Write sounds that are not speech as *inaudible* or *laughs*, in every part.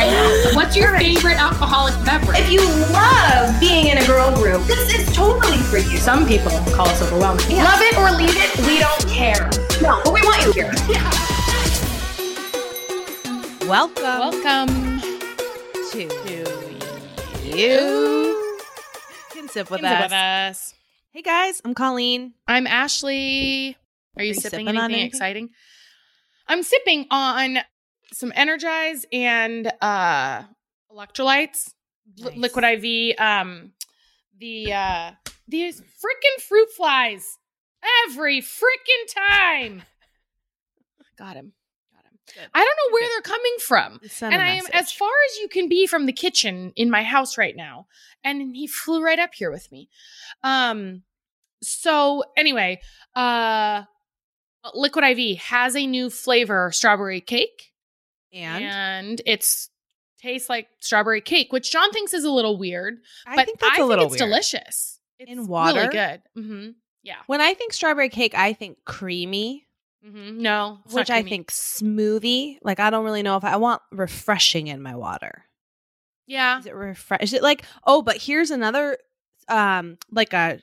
right. What's your favorite alcoholic beverage? If you love being in a girl group, this is totally for you. Some people call us overwhelming. Yeah. Love it or leave it, we don't care. No, but we want you here. *laughs* Welcome, Welcome to to you. Can sip with Sip us. with us. Hey guys, I'm Colleen. I'm Ashley. Are you you sipping, sipping on anything anything? exciting? I'm sipping on some Energize and uh electrolytes. L- Liquid IV. Um the uh these freaking fruit flies every freaking time. Got him. Got him. Good. I don't know where Good. they're coming from. And I am as far as you can be from the kitchen in my house right now. And he flew right up here with me. Um so anyway, uh Liquid IV has a new flavor strawberry cake and, and it's tastes like strawberry cake, which John thinks is a little weird, I but think that's I a little think it's weird. delicious. It's In water? really good. Mhm. Yeah. When I think strawberry cake, I think creamy, Mhm. No, which I think smoothie. Like I don't really know if I want refreshing in my water. Yeah. Is it refresh? Is it like oh? But here's another, um, like a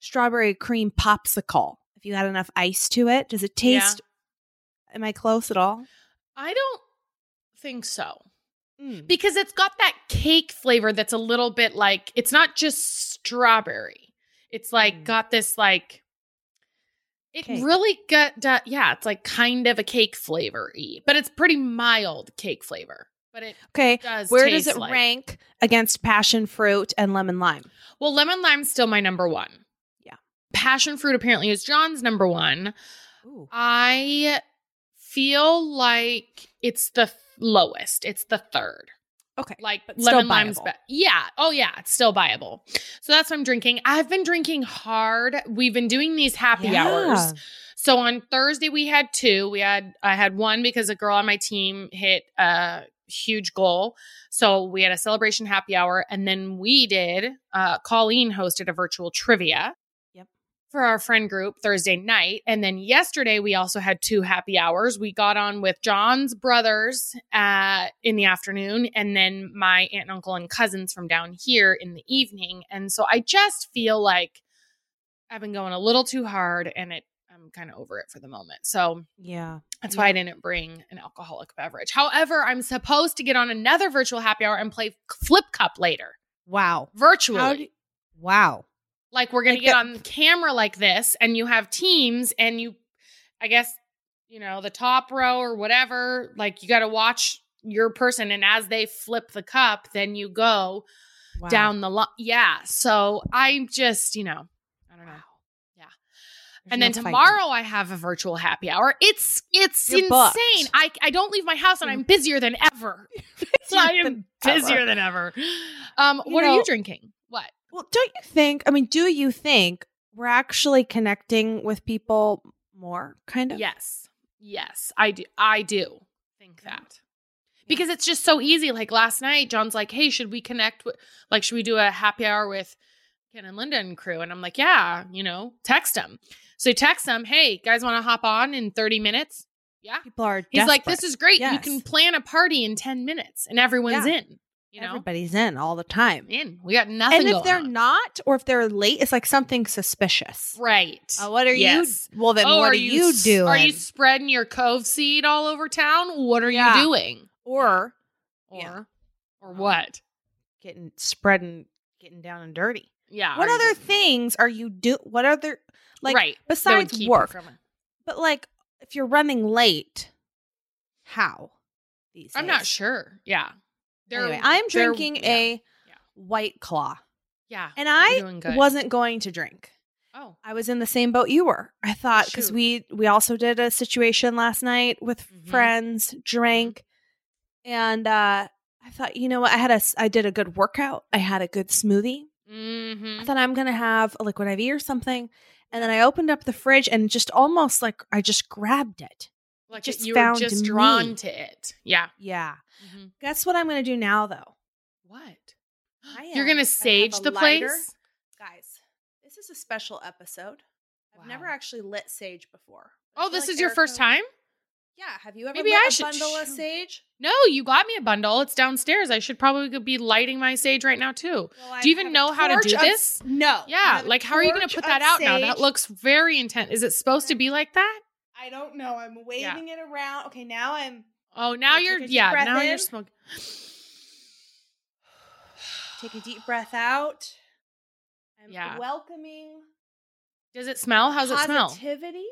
strawberry cream popsicle. If you add enough ice to it, does it Yeah. taste? Am I close at all? I don't think so. Mm. because it's got that cake flavor that's a little bit like it's not just strawberry. It's like Mm. got this like it Cake. really got do- yeah, it's like kind of a cake flavor y, but it's pretty mild cake flavor. But it Okay, does where does it like- rank against passion fruit and lemon lime? Well, lemon lime's still my number 1. Yeah. Passion fruit apparently is John's number 1. Ooh. I feel like it's the th- lowest. It's the third. Okay, like But lemon lime's be- yeah oh yeah it's still viable so that's what i'm drinking i've been drinking hard we've been doing these happy Yeah. hours so on thursday we had two we had i had one because a girl on my team hit a huge goal so we had a celebration happy hour and then we did uh colleen hosted a virtual trivia. For our friend group Thursday night. And then yesterday we also had two happy hours. We got on with John's brothers uh, in the afternoon and then my aunt and uncle and cousins from down here in the evening. And so I just feel like I've been going a little too hard and it I'm kind of over it for the moment. So Yeah. that's why I didn't bring an alcoholic beverage. However, I'm supposed to get on another virtual happy hour and play Flip Cup later Wow. virtually. Wow. Like we're gonna get the- on camera like this, and you have teams, and you, I guess, you know, the top row or whatever. Like you got to watch your person, and as they flip the cup, then you go Wow. down the line. Yeah. So I'm just, you know, I don't know. Yeah. There's and no then fighting. tomorrow I have a virtual happy hour. It's it's You're insane. booked. I I don't leave my house, and I'm busier than ever. *laughs* *laughs* I am busier than ever. Um, You what are you drinking? Well, don't you think? I mean, do you think we're actually connecting with people more? Kind of. Yes. Yes, I do. I do think that. Because it's just so easy. Like last night, John's like, hey, should we connect with, like, should we do a happy hour with Ken and Linda and crew? And I'm like, yeah, you know, text them. So he texts him, hey, guys want to hop on in 30 minutes? Yeah. People are. He's like, this is great. You can plan a party in 10 minutes and everyone's Yeah. in. You know, Everybody's in all the time. in. We got nothing And if they're on. not, or if they're late, it's like something suspicious. right. Uh, what are Yes. you? Well, then Oh, what are, you you doing? Are you spreading your COVID all over town? What are Yeah. you doing? or Or Yeah. or what? getting spreading, getting down and dirty? Yeah. what other things are you do? What other like right besides work? But like, if you're running late, how? These I'm not sure. Yeah. They're- Anyway, I'm drinking yeah. a Yeah. White Claw, Yeah. and I wasn't going to drink. Oh. I was in the same boat you were. I thought because we we also did a situation last night with Mhm. friends, drank, and uh I thought, you know what? I had a I did a good workout. I had a good smoothie. I Mm-hmm. thought I'm gonna have a liquid IV or something, and then I opened up the fridge and just almost like I just grabbed it. Like just you found were just me. drawn to it. Yeah. Yeah. Mm-hmm. Guess what I'm gonna do now though? What? I You're gonna sage the lighter. place? guys. This is a special episode. I've never actually lit sage before. I Oh, this like is your first time? Yeah. Have you ever Maybe lit I a should- bundle of sage? No, you got me a bundle. It's downstairs. I should probably be lighting my sage right now too. Well, Do you even know how to do of- this? No. Yeah, like how are you going to put that out now? That looks very intense. Is it supposed to be like that? I don't know. I'm waving it around. Okay, now I'm Oh, now Okay, you're yeah, now you're smoking. take a deep breath out. I'm Yeah. welcoming Does it smell? How's it smell? positivity.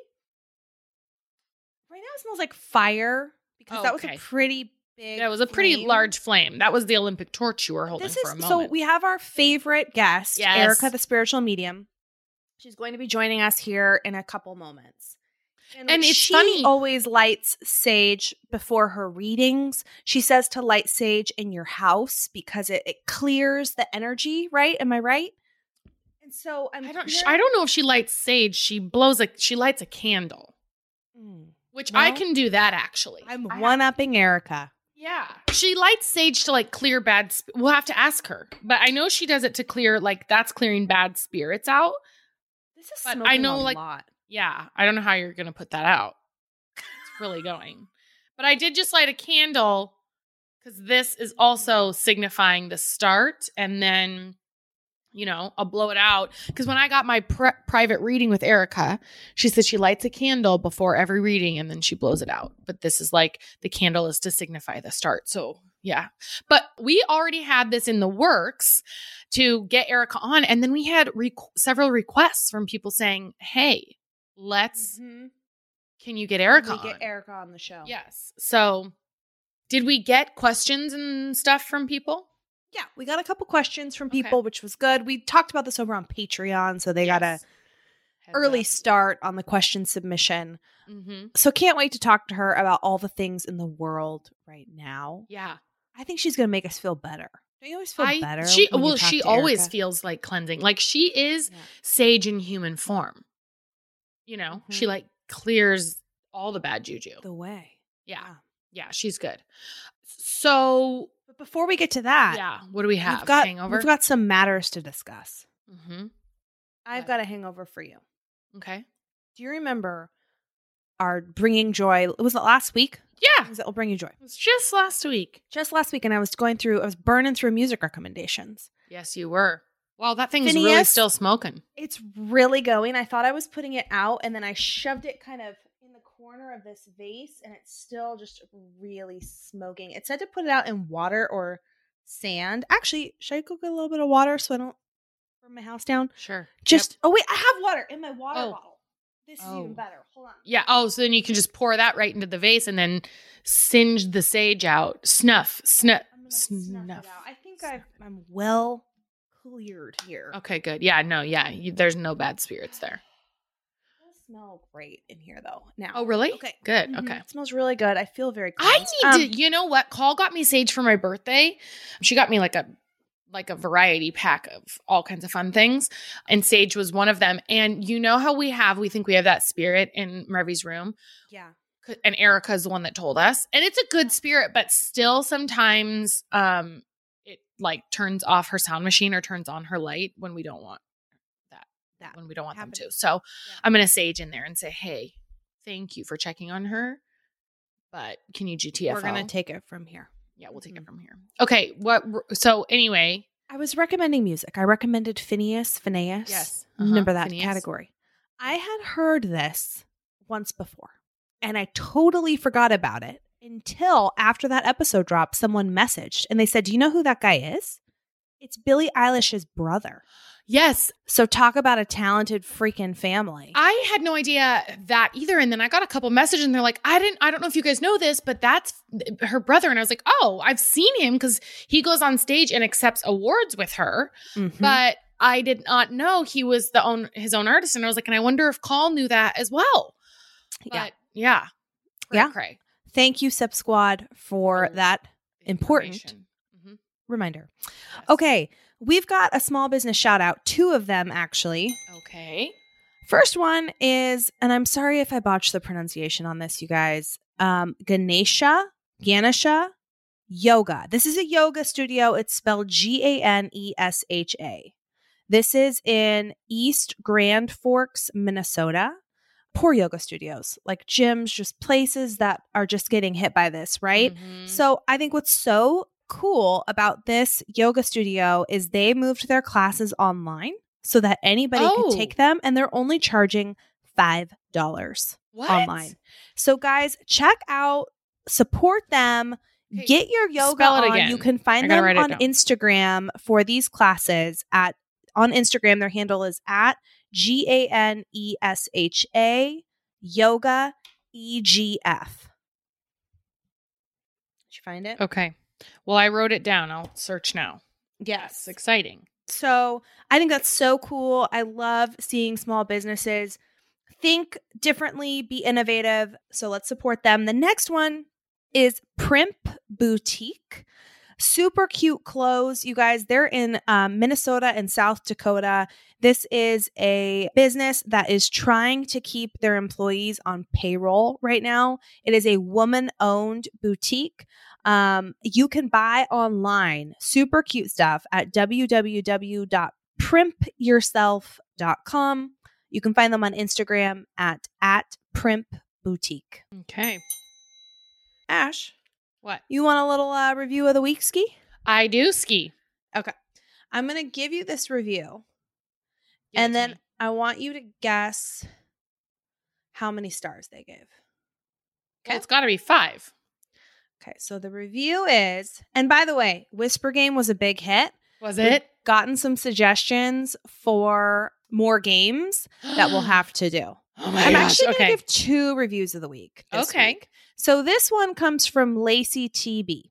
Right now it smells like fire because Oh, that was okay. a pretty big. Yeah, it was a pretty flame. large flame. That was the Olympic torch you were holding This for a is moment. so we have our favorite guest, Yes. Erika, the spiritual medium. She's going to be joining us here in a couple moments. And it's she funny- always lights sage before her readings. She says to light sage in your house because it, it clears the energy, right? Am I right? And so I'm I don't. I don't know if she lights sage. She blows a. She lights a candle, Mm. which I can do that actually. I'm one upping Erika. Yeah, she lights sage to like clear bad. Sp- we'll have to ask her, but I know she does it to clear like that's clearing bad spirits out. This is But I know, a like- lot. Yeah, I don't know how you're gonna put that out. It's really going, but I did just light a candle because this is also signifying the start, and then you know I'll blow it out because when I got my pri- private reading with Erika, she said she lights a candle before every reading and then she blows it out. But this is like the candle is to signify the start. So yeah, but we already had this in the works to get Erika on, and then we had requ- several requests from people saying, "Hey, let's Mhm. can you get Erika we get on?" Erika on the show. Yes. So, did we get questions and stuff from people? Yeah, we got a couple questions from Okay. people, which was good. We talked about this over on Patreon, so they got a early up. start on the question submission. Mhm. So can't wait to talk to her about all the things in the world right now. Yeah. I think she's going to make us feel better. Don't you always feel I, better? She well, she always feels like cleansing. Like she is Yeah. sage in human form. You know, she Mhm. like clears all the bad juju. the way. yeah. Yeah, she's good. So, But before we get to that, yeah, what do we have? we've got hangover. we've got some matters to discuss. Mm-hmm. I've got a hangover for you. Okay. Do you remember our bringing joy? Was it last week? Yeah. That will bring you joy. It was just last week. Just last week, and I was going through. I was burning through music recommendations. Yes, you were. Well, that thing's really still smoking. It's really going. I thought I was putting it out, and then I shoved it kind of in the corner of this vase, and it's still just really smoking. It said to put it out in water or sand. Actually, should I go get a little bit of water so I don't burn my house down? Sure. Just oh wait, I have water in my water Oh. bottle. This is Oh. even better. Hold on. Yeah. Oh, so then you can just pour that right into the vase and then singe the sage out. Snuff. Snuff. Snuff, Snuff. it out. I think I've, I'm well cleared here. Okay, good. Yeah, no, yeah. You, there's no bad spirits there. It smell great in here though. Now. Oh, really? Okay. Good. Mhm. Okay. It smells really good. I feel very. I need Um, to, you know what? Call got me sage for my birthday. She got me like a like a variety pack of all kinds of fun things. And sage was one of them. And you know how we have, we think we have that spirit in Murphy's room. Yeah. and Erika's the one that told us. And it's a good spirit, but still sometimes um it like turns off her sound machine or turns on her light when we don't want that. That when we don't want them to. So I'm gonna sage in there and say, Hey, thank you for checking on her. But can you GTFO? We're gonna take it from here. Yeah, we'll take Mhm. it from here. Okay. What so anyway. I was recommending music. I recommended Finneas, Finneas. Yes. Uh-huh. Remember that Finneas. category. I had heard this once before, and I totally forgot about it until after that episode dropped. Someone messaged and they said, "Do you know who that guy is? It's Billie Eilish's brother." Yes, So talk about a talented freaking family. I had no idea that either. And then I got a couple messages and they're like, I didn't, I don't know if you guys know this, but that's her brother. And I was like, oh, I've seen him because he goes on stage and accepts awards with her. Mhm. But I did not know he was the own his own artist. And I was like, and I wonder if Call knew that as well. yeah. Yeah. Cray, Yeah. cray. Thank you, Sip Squad, for that Important. Mhm. reminder. Yes. Okay, we've got a small business shout out, two of them actually. Okay. First one is, and I'm sorry if I botched the pronunciation on this, you guys. Um, Ganesha, Ganesha Yoga. This is a yoga studio. It's spelled G A N E S H A. This is in East Grand Forks, Minnesota. Poor yoga studios, like gyms, just places that are just getting hit by this, right? Mhm. So I think what's so cool about this yoga studio is they moved their classes online so that anybody Oh. could take them and they're only charging $5 what? online. So guys, check out, support them, Okay, get your yoga on. You can find them on. Instagram for these classes at on Instagram their handle is at G A N E S H A yoga E G F. Did you find it? Okay. Well, I wrote it down. I'll search now. Yes. It's exciting. So I think that's so cool. I love seeing small businesses think differently, be innovative. So let's support them. The next one is Primp Boutique. Super cute clothes, you guys. They're in um, Minnesota and South Dakota. This is a business that is trying to keep their employees on payroll right now. It is a woman owned boutique. Um, you can buy online super cute stuff at www.primpyourself.com. You can find them on Instagram at at primp boutique. Okay. Ash, What? you want a little uh, review of the week, Ski? I do ski. Okay. I'm going to give you this review, Give and then me. I want you to guess how many stars they gave. Well, it's got to be five. Okay, so the review is, and by the way, Whisper Game was a big hit. Was We've it? Gotten some suggestions for more games that we'll *gasps* have to do. Oh my I'm gosh. actually going to okay. give two reviews of the week. Okay. week. So this one comes from Lacey TB.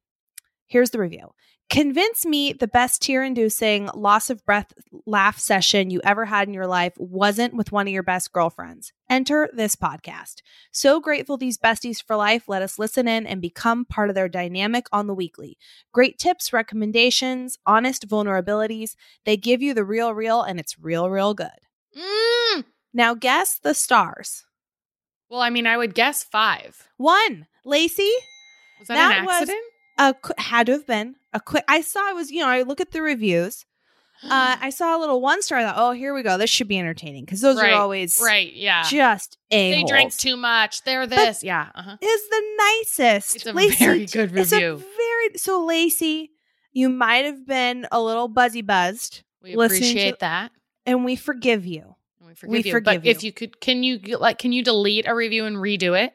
Here's the review. Convince me the best tear inducing loss of breath laugh session you ever had in your life wasn't with one of your best girlfriends. Enter this podcast. So grateful these besties for life let us listen in and become part of their dynamic on the weekly. Great tips, recommendations, honest vulnerabilities. They give you the real, real, and it's real, real good. Mm. Now guess the stars. Well, I mean, I would guess five. One, Lacey, Was that, That an was- accident? a qu- had to have been a quick. I saw it was you know I look at the reviews. Uh, *gasps* I saw a little one star. I thought, oh, here we go. This should be entertaining because those Right, are always right. Yeah. just a. they drink too much. They're this. yeah. Uh-huh. Is the nicest. It's a Lacey, very good It's a review. very so Lacey. You might have been a little buzzy buzzed, We listening to- appreciate that. and we forgive you. We forgive We you. forgive but if you. you could, can you like, can you delete a review and redo it?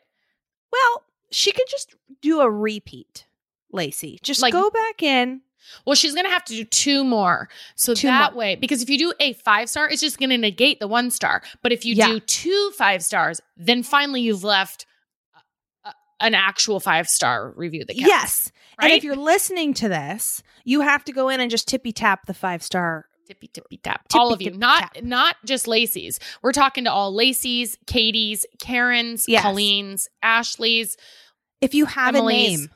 Well, she could just do a repeat, Lacey. Just Like- go back in. Well, she's gonna have to do two more, so Two that more. way, because if you do a five star, it's just gonna negate the one star. But if you Yeah. do two five stars, then finally you've left an actual five star review that counts. Yes. And right? if you're listening to this, you have to go in and just tippy tap the five star. Tippy tippy tap, Tippy all of you, tippy not tap. not just Lacey's. We're talking to all Lacey's, Katie's, Karen's, Yes. Colleen's, Ashley's, If you have Emily's, a name,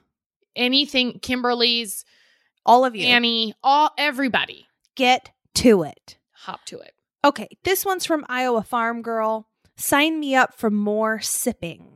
anything, Kimberly's, all of you, Annie, all everybody, get to it. hop to it. Okay, this one's from Iowa Farm Girl. Sign me up for more sipping.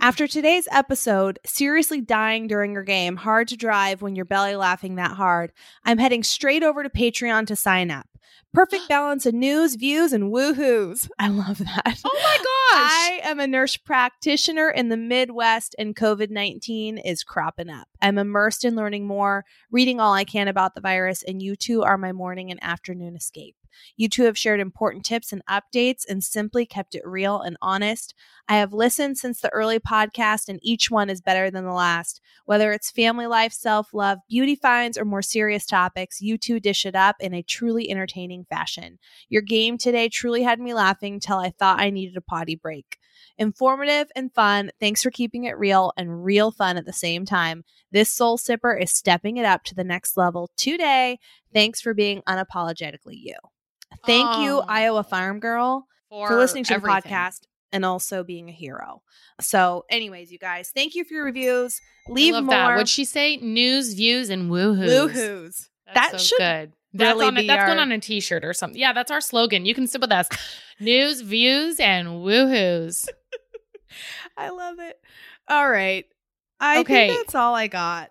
After today's episode, seriously dying during your game, hard to drive when you're belly laughing that hard, I'm heading straight over to Patreon to sign up. Perfect *gasps* balance of news, views, and woohoos. *laughs* I love that. Oh my gosh! I am a nurse practitioner in the Midwest, and COVID 19 is cropping up. I'm immersed in learning more, reading all I can about the virus, and you two are my morning and afternoon escape. You two have shared important tips and updates and simply kept it real and honest. I have listened since the early podcast, and each one is better than the last. Whether it's family life, self love, beauty finds, or more serious topics, you two dish it up in a truly entertaining fashion. Your game today truly had me laughing till I thought I needed a potty break. Informative and fun. Thanks for keeping it real and real fun at the same time. This soul sipper is stepping it up to the next level today. Thanks for being unapologetically you. Thank you, Oh. Iowa Farm Girl, for listening to the podcast and also being a hero. So, anyways, you guys, thank you for your reviews. Leave I love more. that. What'd she say? News, views, and woohoos. Woohoos. That's That so should good. That's, really on a- that's going on a t-shirt or something. Yeah, that's our slogan. You can sit with us. *laughs* News, views, and woohoos. *laughs* I love it. All right. I Okay. think that's all I got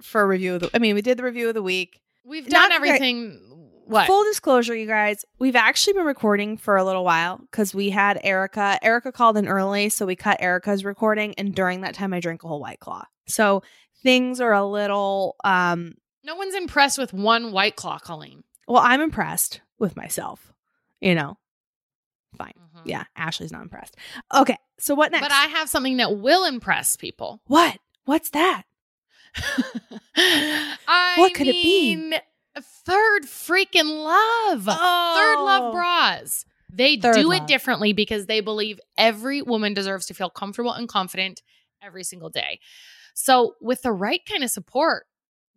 for review of the I mean, we did the review of the week. We've done very- everything What? Full disclosure, you guys, we've actually been recording for a little while because we had Erika. Erika called in early, so we cut Erika's recording, and during that time, I drank a whole white claw. So things are a little. um no one's impressed with one white claw, Colleen. Well, I'm impressed with myself. You know, fine. Mhm. Yeah, Ashley's not impressed. Okay, so what next? But I have something that will impress people. what? What's that? *laughs* I What could it be? Third freaking love. Third love oh. bras. They Third do Love. it differently because they believe every woman deserves to feel comfortable and confident every single day. So, with the right kind of support,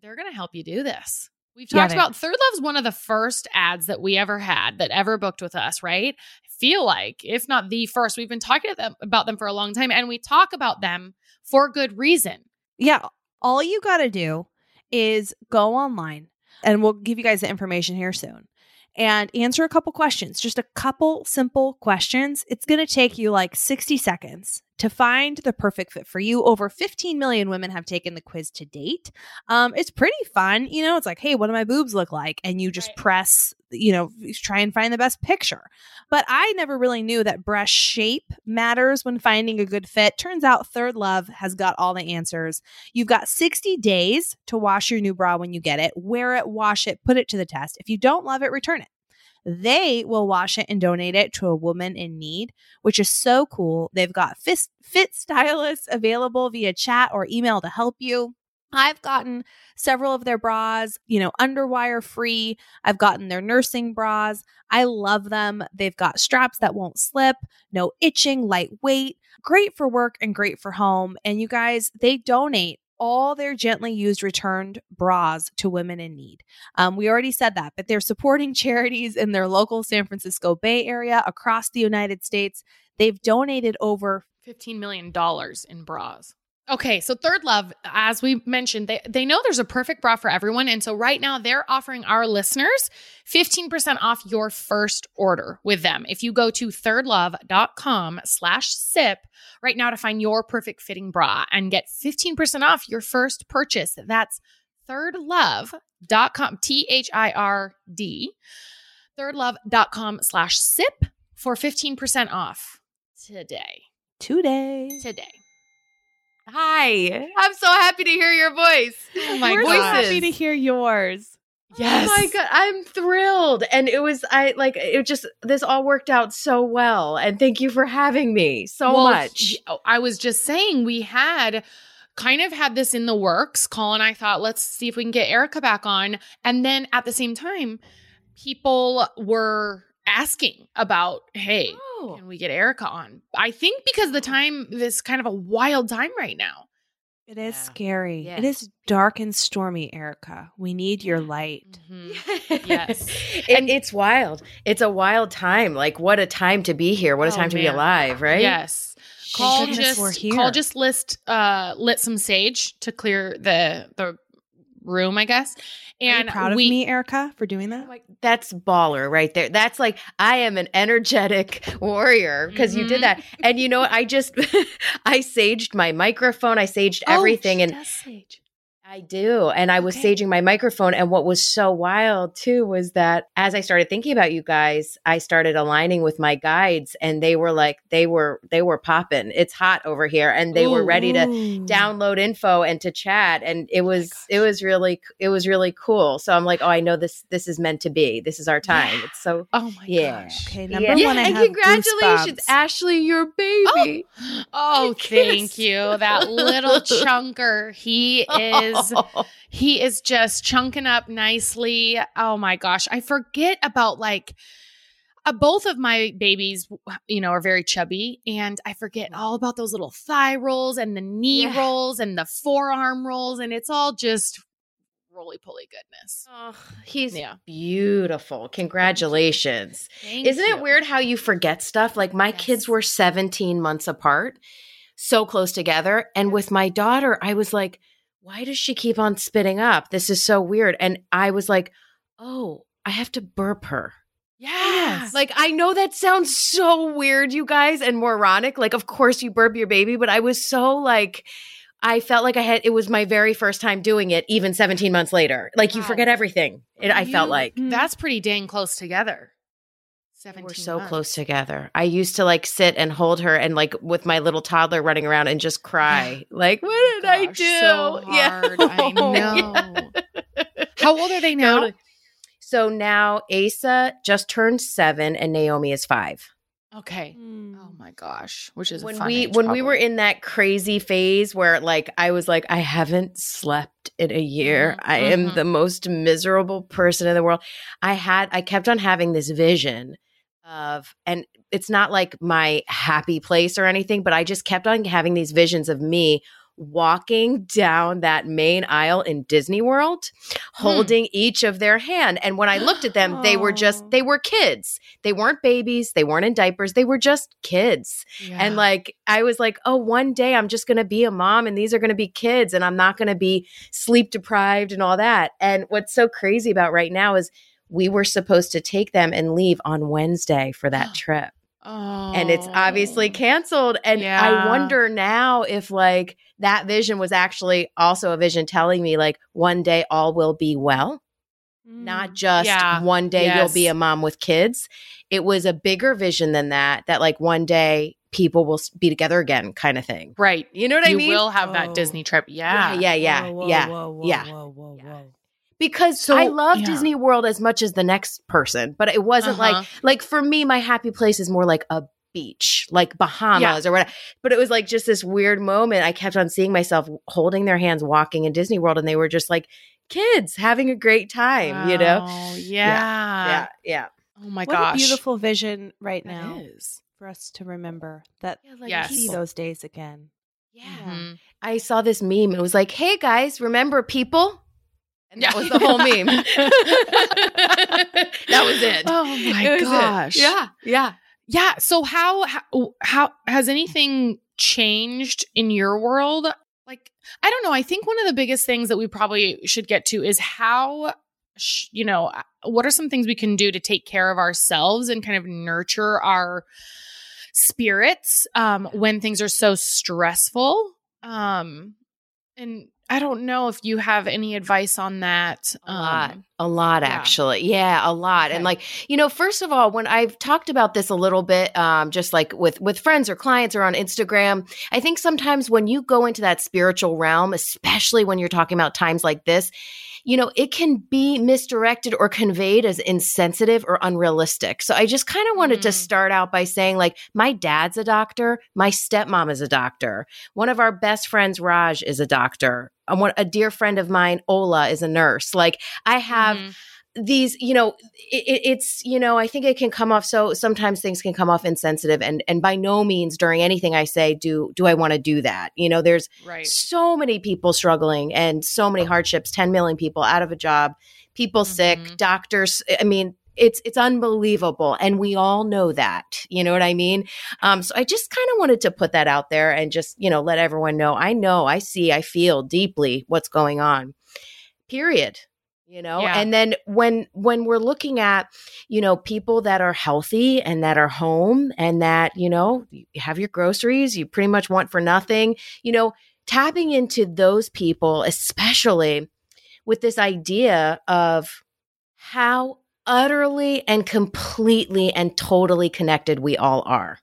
they're going to help you do this. We've talked they- about Third Love's one of the first ads that we ever had that ever booked with us, right? I feel like, if not the first, we've been talking them, about them for a long time and we talk about them for good reason. Yeah, all you got to do is go online, and we'll give you guys the information here soon, and answer a couple questions. Just a couple simple questions. It's going to take you like 60 seconds to find the perfect fit for you. Over 15 million women have taken the quiz to date. Um, it's pretty fun. You know, it's like, hey, what do my boobs look like? And you just Right. press, you know, try and find the best picture. But I never really knew that breast shape matters when finding a good fit. Turns out Third Love has got all the answers. You've got 60 days to wash your new bra when you get it. Wear it, wash it, put it to the test. If you don't love it, return it. They will wash it and donate it to a woman in need, which is so cool. They've got fit, fit stylists available via chat or email to help you. I've gotten several of their bras, you know, underwire free. I've gotten their nursing bras. I love them. They've got straps that won't slip, no itching, lightweight, great for work and great for home. And you guys, they donate all their gently used returned bras to women in need. Um, we already said that, but they're supporting *laughs* charities in their local San Francisco Bay Area across the United States. They've donated over $15 million in bras. Okay, so Third Love, as we mentioned, they, they know there's a perfect bra for everyone. And so right now they're offering our listeners 15% off your first order with them. If you go to thirdlove.com slash sip right now to find your perfect fitting bra and get 15% off your first purchase. That's thirdlove.com, T H I R D, thirdlove.com slash sip for 15% off today. today. Today. Hi. I'm so happy to hear your voice. Oh my We're so happy to hear yours. Yes. Oh my god, I'm thrilled. And it was I like it just this all worked out so well. And thank you for having me so Well, much. Oh, I was just saying we had kind of had this in the works. Colleen, and I thought, let's see if we can get Erika back on. And then at the same time, people were asking about, hey, Oh. can we get Erika on? I think because the time this kind of a wild time right now. It is Yeah. scary. Yeah. It is dark and stormy, Erika. We need your light. Mhm. Yes. *laughs* *laughs* and it's wild. It's a wild time. Like what a time to be here. What a Oh, time to be alive, right? Yes. Thank Call goodness just call just list uh lit some sage to clear the the room, I guess. Are And you proud of we, me, Erika, for doing that? Like, that's baller right there. That's like I am an energetic warrior because you did that. Mm-hmm. And you know what? I just *laughs* I saged my microphone. I saged Oh, everything she and does sage. I do. And I was Okay. saging my microphone. And what was so wild too was that as I started thinking about you guys, I started aligning with my guides and they were like, they were, they were popping. It's hot over here. And they were ready to Ooh. download info and to chat. And it oh was, gosh. it was really, it was really cool. So I'm like, oh, I know this, this is meant to be. This is our time. It's so, Oh my Yeah. gosh. Okay, number yeah. one, I and have congratulations, goosebumps. Ashley, your oh, baby. Oh, Kiss. thank you. *laughs* That little chunker. He oh, is he is just chunking up nicely. Oh my gosh. I forget about like uh, both of my babies, you know, are very chubby, and I forget all about those little thigh rolls and the knee Yeah. rolls and the forearm rolls, and it's all just roly poly goodness. Oh, he's Yeah. beautiful. Congratulations. Thank Isn't you. it weird how you forget stuff? Like my Yes. kids were 17 months apart, so close together. And with my daughter, I was like, why does she keep on spitting up? This is so weird. And I was like, oh, I have to burp her. Yeah. Like, I know that sounds so weird, you guys, and moronic. Like, of course you burp your baby, but I was so like, I felt like I had it was my very first time doing it, even 17 months later. Like you forget everything. It, I felt like That's pretty dang close together. We're so months. close together. I used to like sit and hold her and like with my little toddler running around and just cry. *sighs* Like, what did I do? So *laughs* hard. I know. How old are they now? Totally. So now Asa just turned seven and Naomi is five. Okay. Oh my gosh, which is a when fun we age, when we were in that crazy phase where like I was like I haven't slept in a year. Mhm, I am mhm. the most miserable person in the world. I had I kept on having this vision of and it's not like my happy place or anything, but I just kept on having these visions of me walking down that main aisle in Disney World hmm. holding each of their hand and when I looked at them they were just oh. they were kids. They weren't babies, they weren't in diapers, they were just kids. Yeah. And like, I was like, oh, one day I'm just going to be a mom and these are going to be kids and I'm not going to be sleep deprived and all that. And what's so crazy about right now is we were supposed to take them and leave on Wednesday for that *gasps* trip. oh. And it's obviously canceled. And Yeah. I wonder now if like that vision was actually also a vision telling me like one day all will be well not mm, just Yeah. one day you'll be a mom with kids. It was a bigger vision than that, that like one day people will be together again kind of thing. right. You know what you I mean? You will have that oh. Disney trip. Yeah. yeah, yeah, Whoa, whoa, yeah. whoa, whoa, yeah. Whoa, whoa, Yeah. Whoa. Because So, I love yeah. Disney World as much as the next person, but it wasn't Uh-huh. like like for me my happy place is more like a beach, like Bahamas or whatever. But it was like just this weird moment. I kept on seeing myself holding their hands walking in Disney World and they were just like kids having a great time, you know? Wow, Yeah. yeah, yeah. Oh my what gosh. a beautiful vision right That now is. for us to remember that like, Yes. see those days again. Yeah. Mhm. I saw this meme. It was like, "Hey guys, remember people?" And that was the whole meme. *laughs* that was it. Oh my It gosh. Yeah, yeah. Yeah. So how, how how has anything changed in your world? Like I don't know. I think one of the biggest things that we probably should get to is how sh- you know what are some things we can do to take care of ourselves and kind of nurture our spirits um when things are so stressful um and i don't know if you have any advice on that A lot. um A lot, yeah. actually. Yeah, a lot. And like, you know, first of all, when I've talked about this a little bit, um, just like with with friends or clients or on Instagram, I think sometimes when you go into that spiritual realm, especially when you're talking about times like this, you know, it can be misdirected or conveyed as insensitive or unrealistic. So I just kind of wanted to Mm. start out by saying, like, my dad's a doctor, my stepmom is a doctor, one of our best friends, Raj, is a doctor. And one, a dear friend of mine, Ola, is a nurse. Like, I have mhm. These you know it, it- it's you know i think it can come off so sometimes things can come off insensitive and and by no means during anything i say do do i want to do that. You know there's right. so many people struggling and so many hardships 10 million people out of a job people sick Mhm. doctors i mean it's it's unbelievable and we all know that. You know what i mean? Um so i just kind of wanted to put that out there and just you know let everyone know. I know i see i feel deeply what's going on. Period you know Yeah. and then when when we're looking at you know people that are healthy and that are home and that you know you have your groceries you pretty much want for nothing you know tapping into those people especially with this idea of how utterly and completely and totally connected we all are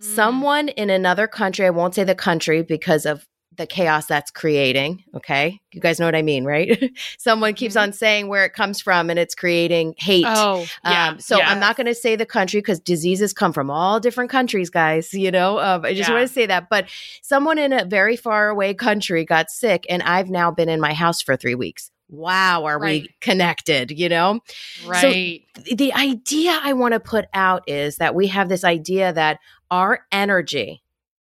Mm. someone in another country i won't say the country because of the chaos that's creating okay you guys know what i mean right *laughs* someone keeps Mhm. on saying where it comes from and it's creating hate oh yeah um, so yeah. I'm not going to say the country because diseases come from all different countries, guys. You know, um, I just Yeah. want to say that. But someone in a very far away country got sick, and I've now been in my house for three weeks. Wow, are Right. we connected? You know, right Th- the idea I want to put out is that we have this idea that our energy,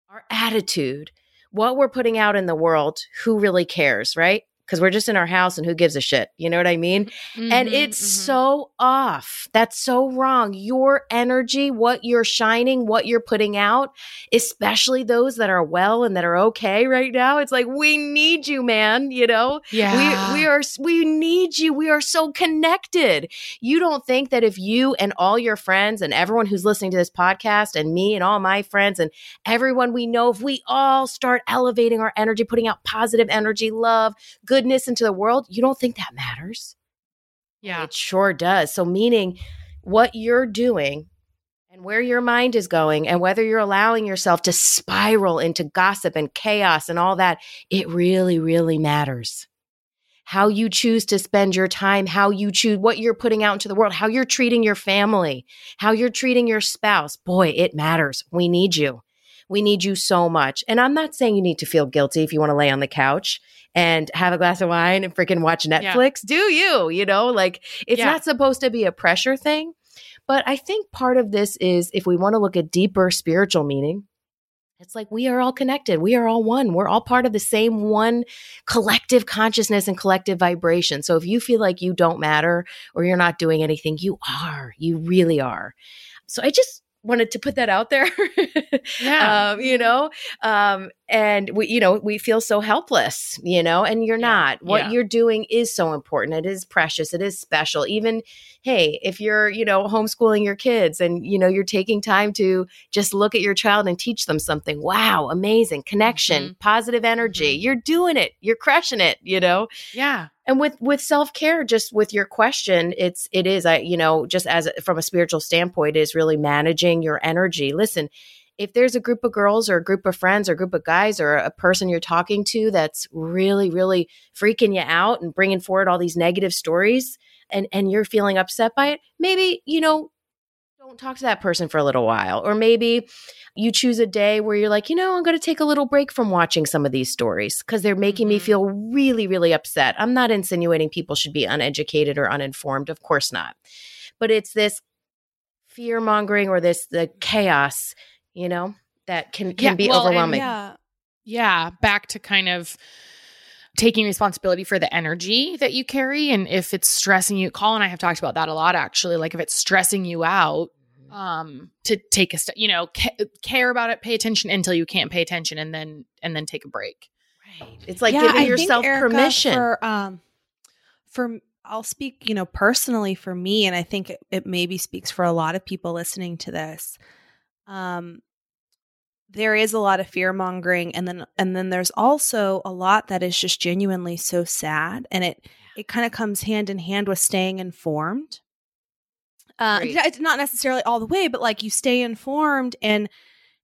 our attitude, what we're putting out in the world, who really cares, right? Because we're just in our house and who gives a shit? You know what I mean? and Mhm, it's mhm. so off. That's so wrong. Your energy, what you're shining, what you're putting out, especially those that are well and that are okay right now. It's like, we need you, man. You know, yeah. we, we are, we need you. We are so connected. You don't think that if you and all your friends and everyone who's listening to this podcast and me and all my friends and everyone we know, if we all start elevating our energy, putting out positive energy, love, goodness into the world, you don't think that matters? yeah. It sure does. So, meaning what you're doing and where your mind is going, and whether you're allowing yourself to spiral into gossip and chaos and all that, it really, really matters. How you choose to spend your time, how you choose what you're putting out into the world, how you're treating your family, how you're treating your spouse. Boy, it matters. We need you. We need you so much. And I'm not saying you need to feel guilty if you want to lay on the couch and have a glass of wine and freaking watch Netflix. Do you? You know, like it's Yeah. not supposed to be a pressure thing. But I think part of this is if we want to look at deeper spiritual meaning, it's like we are all connected. We are all one. We're all part of the same one collective consciousness and collective vibration. So if you feel like you don't matter or you're not doing anything, you are. You really are. So I just wanted to put that out there. *laughs* Yeah. um, you know, um, and we, you know, we feel so helpless, you know, and you're Yeah. not. What Yeah. you're doing is so important. It is precious. It is special. Even, hey, if you're, you know, homeschooling your kids and, you know, you're taking time to just look at your child and teach them something. Wow, amazing connection, Mhm. positive energy. Mhm. You're doing it. You're crushing it, you know? yeah. and with with self-care just with your question it's it is i you know just as from a spiritual standpoint is really managing your energy listen if there's a group of girls or a group of friends or a group of guys or a person you're talking to that's really really freaking you out and bringing forward all these negative stories and and you're feeling upset by it maybe you know don't talk to that person for a little while. Or maybe you choose a day where you're like you know i'm going to take a little break from watching some of these stories because they're making me Mhm. feel really really upset. I'm not insinuating people should be uneducated or uninformed of course not. But it's this fear mongering or this the chaos you know that can can Yeah, be well, overwhelming Yeah. yeah back to kind of taking responsibility for the energy that you carry and if it's stressing you Colleen and I have talked about that a lot actually like if it's stressing you out um to take a step you know ca- care about it pay attention until you can't pay attention and then and then take a break right it's like Yeah, giving I think, yourself Erika, permission For, um, for I'll speak, you know, personally for me, and I think it, it maybe speaks for a lot of people listening to this. Um, there is a lot of fear mongering, and then and then there's also a lot that is just genuinely so sad, and it it kind of comes hand in hand with staying informed. Uh, it's not necessarily all the way, but like you stay informed and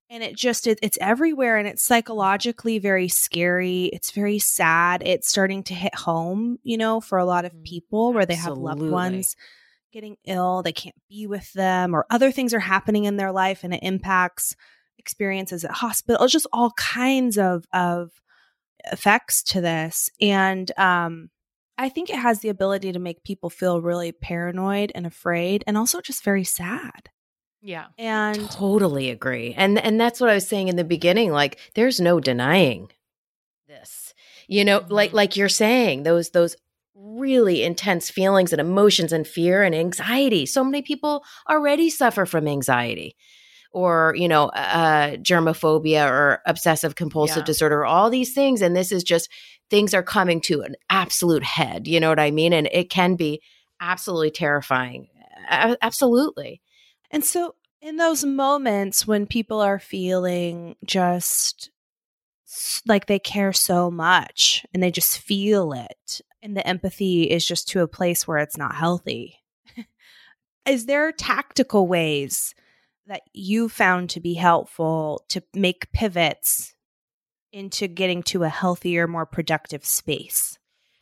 and it just it, it's everywhere and it's psychologically very scary it's very sad it's starting to hit home you know for a lot of Mhm. people where they have loved ones getting ill they can't be with them or other things are happening in their life and it impacts experiences at hospital just all kinds of of effects to this. And um i think it has the ability to make people feel really paranoid and afraid and also just very sad. Yeah and totally agree. And and that's what i was saying in the beginning like there's no denying this. You know like Mhm. like you're saying those those really intense feelings and emotions and fear and anxiety. So many people already suffer from anxiety or you know uh germophobia or obsessive compulsive Yeah. disorder all these things. And this is just things are coming to an absolute head you know what i mean? And it can be absolutely terrifying A- absolutely. And so, in those moments when people are feeling just like they care so much and they just feel it, and the empathy is just to a place where it's not healthy, *laughs* is there tactical ways that you found to be helpful to make pivots into getting to a healthier, more productive space?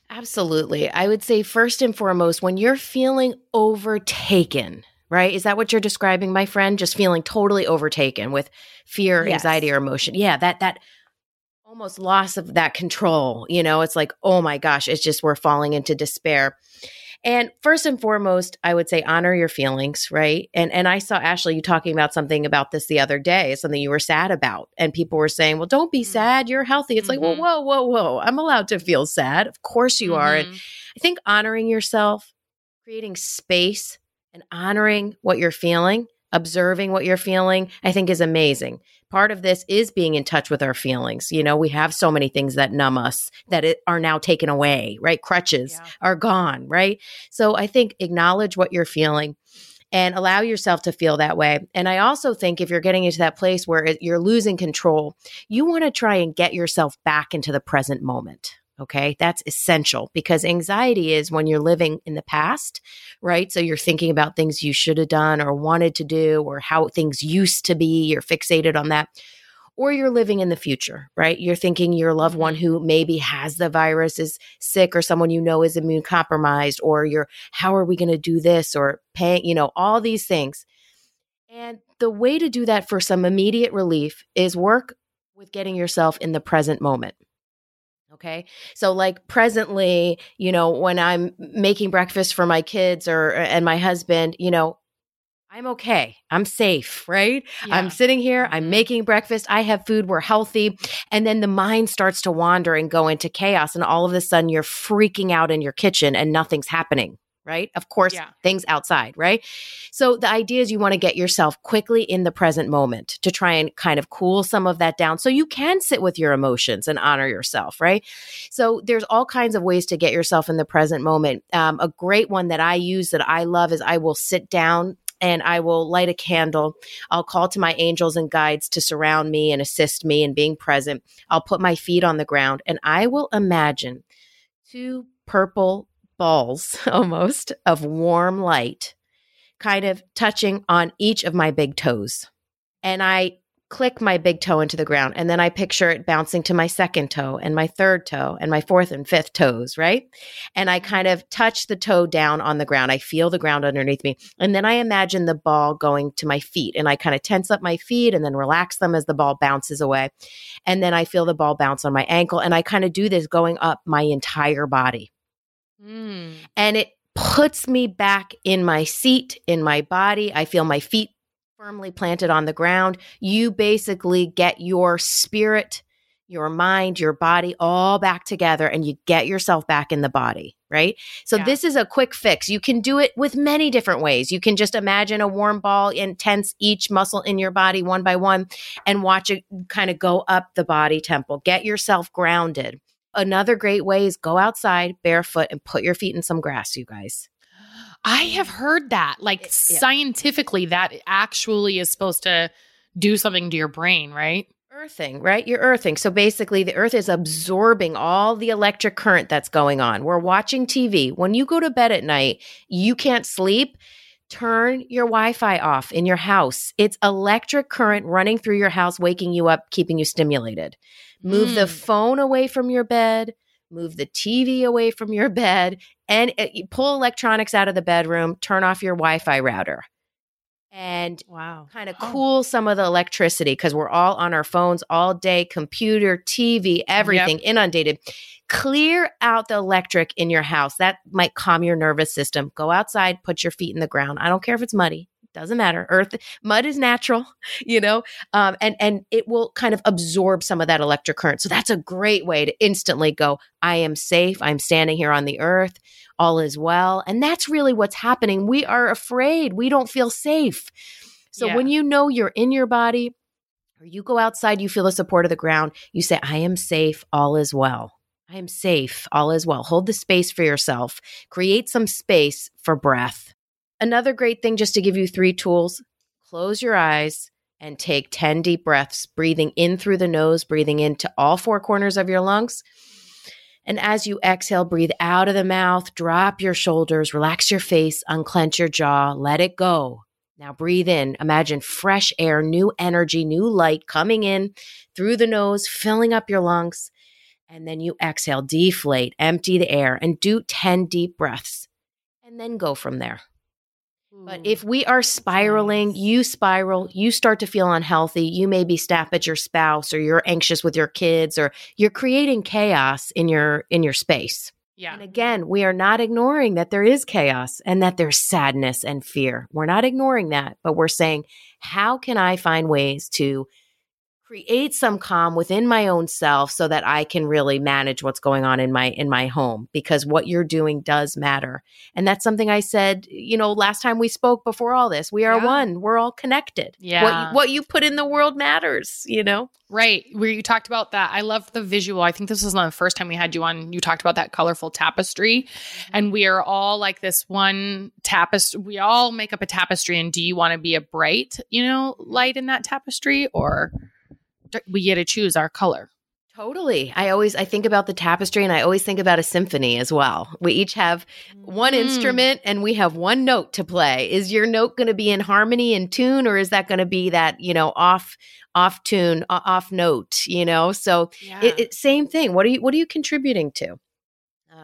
Absolutely. I would say, first and foremost, when you're feeling overtaken, right? Is that what you're describing, my friend? Just feeling totally overtaken with fear, Yes. anxiety, or emotion. Yeah, that, that almost loss of that control. You know, it's like, oh my gosh, it's just we're falling into despair. And first and foremost, I would say honor your feelings, right? And and I saw Ashley you talking about something about this the other day, something you were sad about, and people were saying, "Well, don't be Mm. sad. You're healthy." It's like, Mhm. well, whoa, whoa, whoa. I'm allowed to feel sad. Of course you are. And Mhm. I think honoring yourself, creating space, and honoring what you're feeling, observing what you're feeling, I think is amazing. Part of this is being in touch with our feelings. You know, we have so many things that numb us that it, are now taken away, right? Crutches Yeah. are gone, right? So I think acknowledge what you're feeling and allow yourself to feel that way. And I also think if you're getting into that place where you're losing control, you want to try and get yourself back into the present moment. Okay. That's essential because anxiety is when you're living in the past, right? So you're thinking about things you should have done or wanted to do or how things used to be. You're fixated on that. Or you're living in the future, right? You're thinking your loved one mm-hmm. who maybe has the virus is sick or someone you know is immune compromised or you're, how are we going to do this or paying, you know, all these things. And the way to do that for some immediate relief is work with getting yourself in the present moment. Okay. So like presently, you know, when I'm making breakfast for my kids or and my husband, you know, I'm okay. I'm safe, right? I'm sitting here, I'm Mhm. making breakfast, I have food, we're healthy. And then the mind starts to wander and go into chaos. And all of a sudden you're freaking out in your kitchen and nothing's happening, right? Of course, Yeah. things outside, right? So the idea is you want to get yourself quickly in the present moment to try and kind of cool some of that down so you can sit with your emotions and honor yourself, right? So there's all kinds of ways to get yourself in the present moment. Um, a great one that I use that I love is I will sit down and I will light a candle. I'll call to my angels and guides to surround me and assist me in being present. I'll put my feet on the ground and I will imagine two purple balls *laughs* almost of warm light kind of touching on each of my big toes. And I click my big toe into the ground and then I picture it bouncing to my second toe and my third toe and my fourth and fifth toes, right? And I kind of touch the toe down on the ground. I feel the ground underneath me. And then I imagine the ball going to my feet and I kind of tense up my feet and then relax them as the ball bounces away. And then I feel the ball bounce on my ankle and I kind of do this going up my entire body Mm. and it puts me back in my seat, in my body. I feel my feet firmly planted on the ground. You basically get your spirit, your mind, your body all back together and you get yourself back in the body, right? So Yeah. this is a quick fix. You can do it with many different ways. You can just imagine a warm ball and tense each muscle in your body one by one and watch it kind of go up the body temple. Get yourself grounded. Another great way is go outside barefoot and put your feet in some grass, you guys. I have heard that, like It- yeah. scientifically, that actually is supposed to do something to your brain, right? Earthing, right? You're earthing. So basically, the earth is absorbing all the electric current that's going on. We're watching TV. When you go to bed at night, you can't sleep. Turn your Wi Fi off in your house. It's electric current running through your house, waking you up, keeping you stimulated. Move the Mm. phone away from your bed, move the TV away from your bed, and uh, pull electronics out of the bedroom, turn off your Wi Fi router. And Wow. kind of Oh. cool some of the electricity because we're all on our phones all day, computer, TV, everything inundated. Clear out the electric in your house. That might calm your nervous system. Go outside, put your feet in the ground. I don't care if it's muddy. Doesn't matter. Earth, mud is natural, *laughs* you know, um, and and it will kind of absorb some of that electric current. So that's a great way to instantly go. I am safe. I'm standing here on the earth. All is well, and that's really what's happening. We are afraid. We don't feel safe. So Yeah. when you know you're in your body, or you go outside, you feel the support of the ground. You say, "I am safe. All is well." I am safe. All is well. Hold the space for yourself. Create some space for breath. Another great thing, just to give you three tools close your eyes and take 10 deep breaths, breathing in through the nose, breathing into all four corners of your lungs. And as you exhale, breathe out of the mouth, drop your shoulders, relax your face, unclench your jaw, let it go. Now breathe in. Imagine fresh air, new energy, new light coming in through the nose, filling up your lungs. And then you exhale, deflate, empty the air, and do 10 deep breaths. And then go from there. But if we are spiraling, nice. you spiral, you start to feel unhealthy, you maybe snap at your spouse or you're anxious with your kids or you're creating chaos in your in your space. Yeah. And again, we are not ignoring that there is chaos and that there's sadness and fear. We're not ignoring that, but we're saying, how can I find ways to create some calm within my own self so that I can really manage what's going on in my in my home because what you're doing does matter. And that's something I said, you know, last time we spoke before all this. We are Yeah. one. We're all connected. Yeah. What you, what you put in the world matters, you know. Right. Where you talked about that. I love the visual. I think this was not the first time we had you on. You talked about that colorful tapestry. Mm-hmm. And we are all like this one tapestry. We all make up a tapestry. And do you want to be a bright, you know, light in that tapestry or we get to choose our color? Totally. I always I think about the tapestry and I always think about a symphony as well. We each have one Mm. instrument and we have one note to play. Is your note going to be in harmony and tune or is that going to be that, you know, off off tune, off note, you know? So Yeah. it, it same thing. What are you what are you contributing to?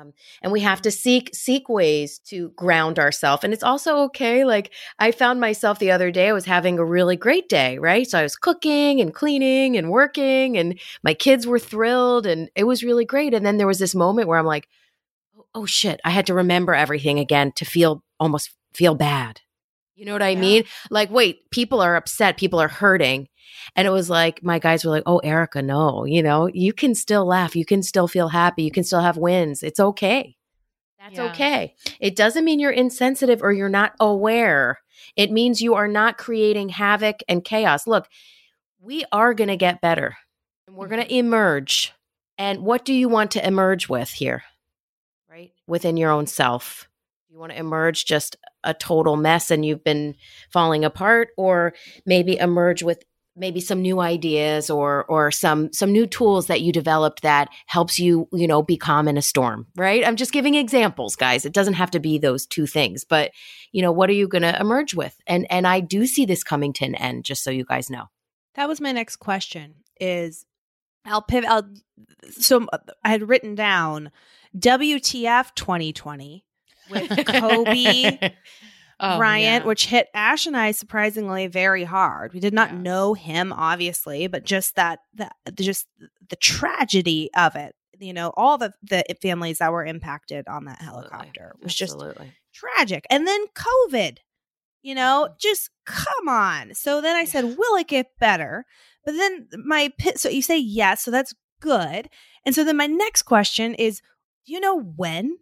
Um, and we have to seek seek ways to ground ourselves. And it's also okay. Like I found myself the other day, I was having a really great day, right? So I was cooking and cleaning and working, and my kids were thrilled, and it was really great. And then there was this moment where I'm like, oh, oh shit, I had to remember everything again to feel almost feel bad. You know what I Yeah. mean? Like, wait, people are upset, people are hurting. And it was like, my guys were like, oh, Erika, no, you know, you can still laugh. You can still feel happy. You can still have wins. It's okay. That's Yeah. okay. It doesn't mean you're insensitive or you're not aware. It means you are not creating havoc and chaos. Look, we are going to get better and we're going to mm-hmm. emerge. And what do you want to emerge with here? Right? Within your own self. You want to emerge just a total mess and you've been falling apart or maybe emerge with maybe some new ideas or or some some new tools that you developed that helps you you know be calm in a storm right i'm just giving examples guys it doesn't have to be those two things but you know what are you going to emerge with and and i do see this coming to an end just so you guys know That was my next question. Is I'll pivot. I'll, so I had written down WTF 2020 with *laughs* Kobe Oh, Bryant, yeah. which hit Ash and I surprisingly very hard. We did not Yeah. know him, obviously, but just that, that just the tragedy of it. You know, all the the families that were impacted on that helicopter was just Absolutely. tragic. And then COVID, you know, mm-hmm. just come on. So then I said, will it get better? But then my pit, so you say yes, so that's good. And so then my next question is, do you know when?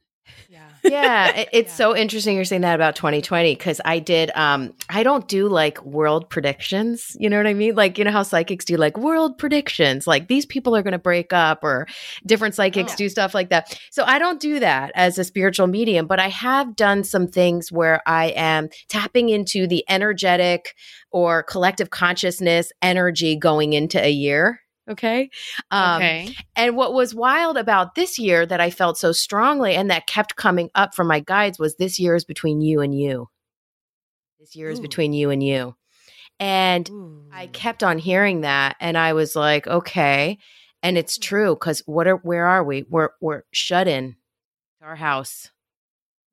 Yeah. *laughs* yeah, it- it's Yeah. so interesting you're saying that about 2020 because I did. Um, I don't do like world predictions. You know what I mean? Like you know how psychics do like world predictions, like these people are going to break up, or different psychics Oh. do stuff like that. So I don't do that as a spiritual medium, but I have done some things where I am tapping into the energetic or collective consciousness energy going into a year. Okay. Um, okay. and what was wild about this year that I felt so strongly and that kept coming up from my guides was this year is between you and you. This year is between you and you. And I kept on hearing that and I was like, okay. And it's true because what are where are we? We're we're shut in to our house.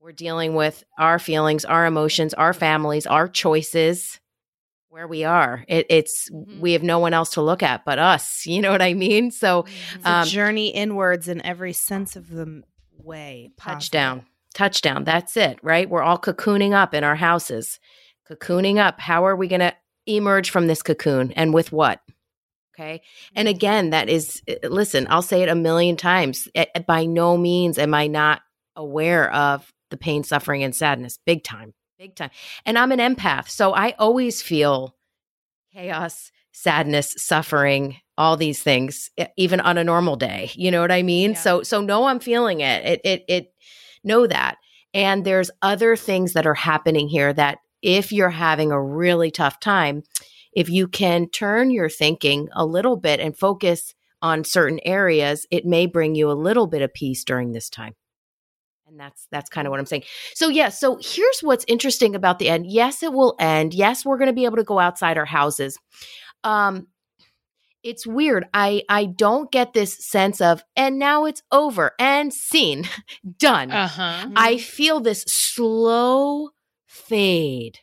We're dealing with our feelings, our emotions, our families, our choices. Where we are, it, it's Mhm. we have no one else to look at but us. *laughs* You know what I mean? So Mhm. It's a Um, journey inwards in every sense of the way. possible. touchdown touchdown that's it right we're all cocooning up in our houses cocooning up how are we going to emerge from this cocoon and with what okay and again that is uh, listen i'll say it a million times Eh, eh, by no means am i not aware of the pain suffering and sadness big time big time. And i'm an empath so i always feel chaos sadness suffering all these things even on a normal day you know what i mean? Yeah. so so no i'm feeling it it it, it know that. And there's other things that are happening here that if you're having a really tough time if you can turn your thinking a little bit and focus on certain areas it may bring you a little bit of peace during this time and that's that's kind of what i'm saying. So yeah so here's what's interesting about the end. Yes it will end. Yes we're going to be able to go outside our houses. Um it's weird. I i don't get this sense of and now it's over. And seen *laughs* done. Uh-huh. I feel this slow fade.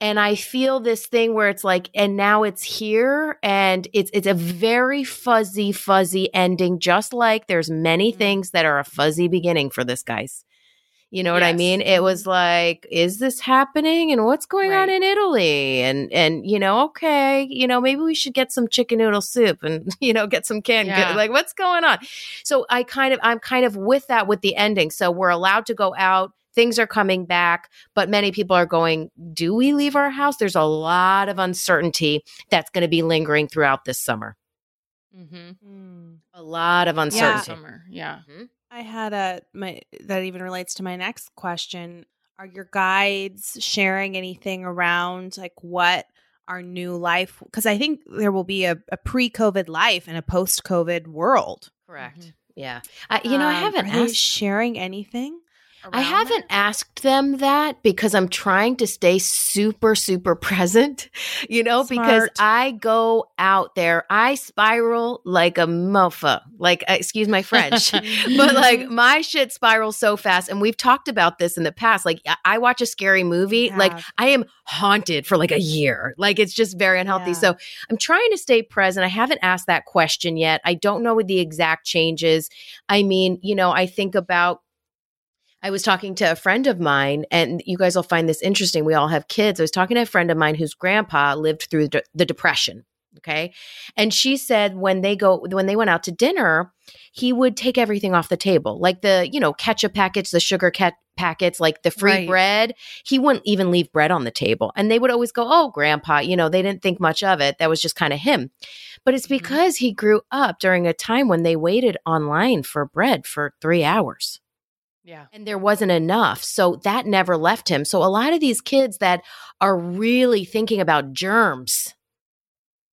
And I feel this thing where it's like, and now it's here, and it's it's a very fuzzy, fuzzy ending. Just like there's many Mhm. things that are a fuzzy beginning for this, guys. You know what I mean? It was like, is this happening? And what's going on in Italy? And and you know, okay, you know, maybe we should get some chicken noodle soup and *laughs* you know, get some canned good. Yeah. Like, what's going on? So I kind of I'm kind of with that with the ending. So we're allowed to go out. Things are coming back, but many people are going, do we leave our house? There's a lot of uncertainty that's going to be lingering throughout this summer. Mm-hmm. A lot of uncertainty. Summer. Yeah. I had a my that even relates to my next question. Are your guides sharing anything around like what our new life? Because I think there will be a, a pre-COVID life and a post-COVID world. Correct. Mhm. Yeah. I, you know, I Um, haven't are they asked sharing anything. I haven't that? asked them that because I'm trying to stay super, super *laughs* present, you know, because I go out there, I spiral like a mofa, like, uh, excuse my French, *laughs* but like *laughs* my shit spirals so fast. And we've talked about this in the past. Like, I- I watch a scary movie, We like. I am haunted for like a year. Like, it's just very unhealthy. Yeah. So I'm trying to stay present. I haven't asked that question yet. I don't know what the exact changes. I mean, you know, I think about I was talking to a friend of mine, and you guys will find this interesting. We all have kids. I was talking to a friend of mine whose grandpa lived through the, the depression. Okay. And she said when they go, when they went out to dinner, he would take everything off the table, like the, you know, ketchup packets, the sugar cat packets, like the free Right. bread. He wouldn't even leave bread on the table. And they would always go, Oh, grandpa, you know, they didn't think much of it. That was just kind of him. But it's Mhm. because he grew up during a time when they waited online for bread for three hours Yeah. and there wasn't enough. So that never left him. So a lot of these kids that are really thinking about germs,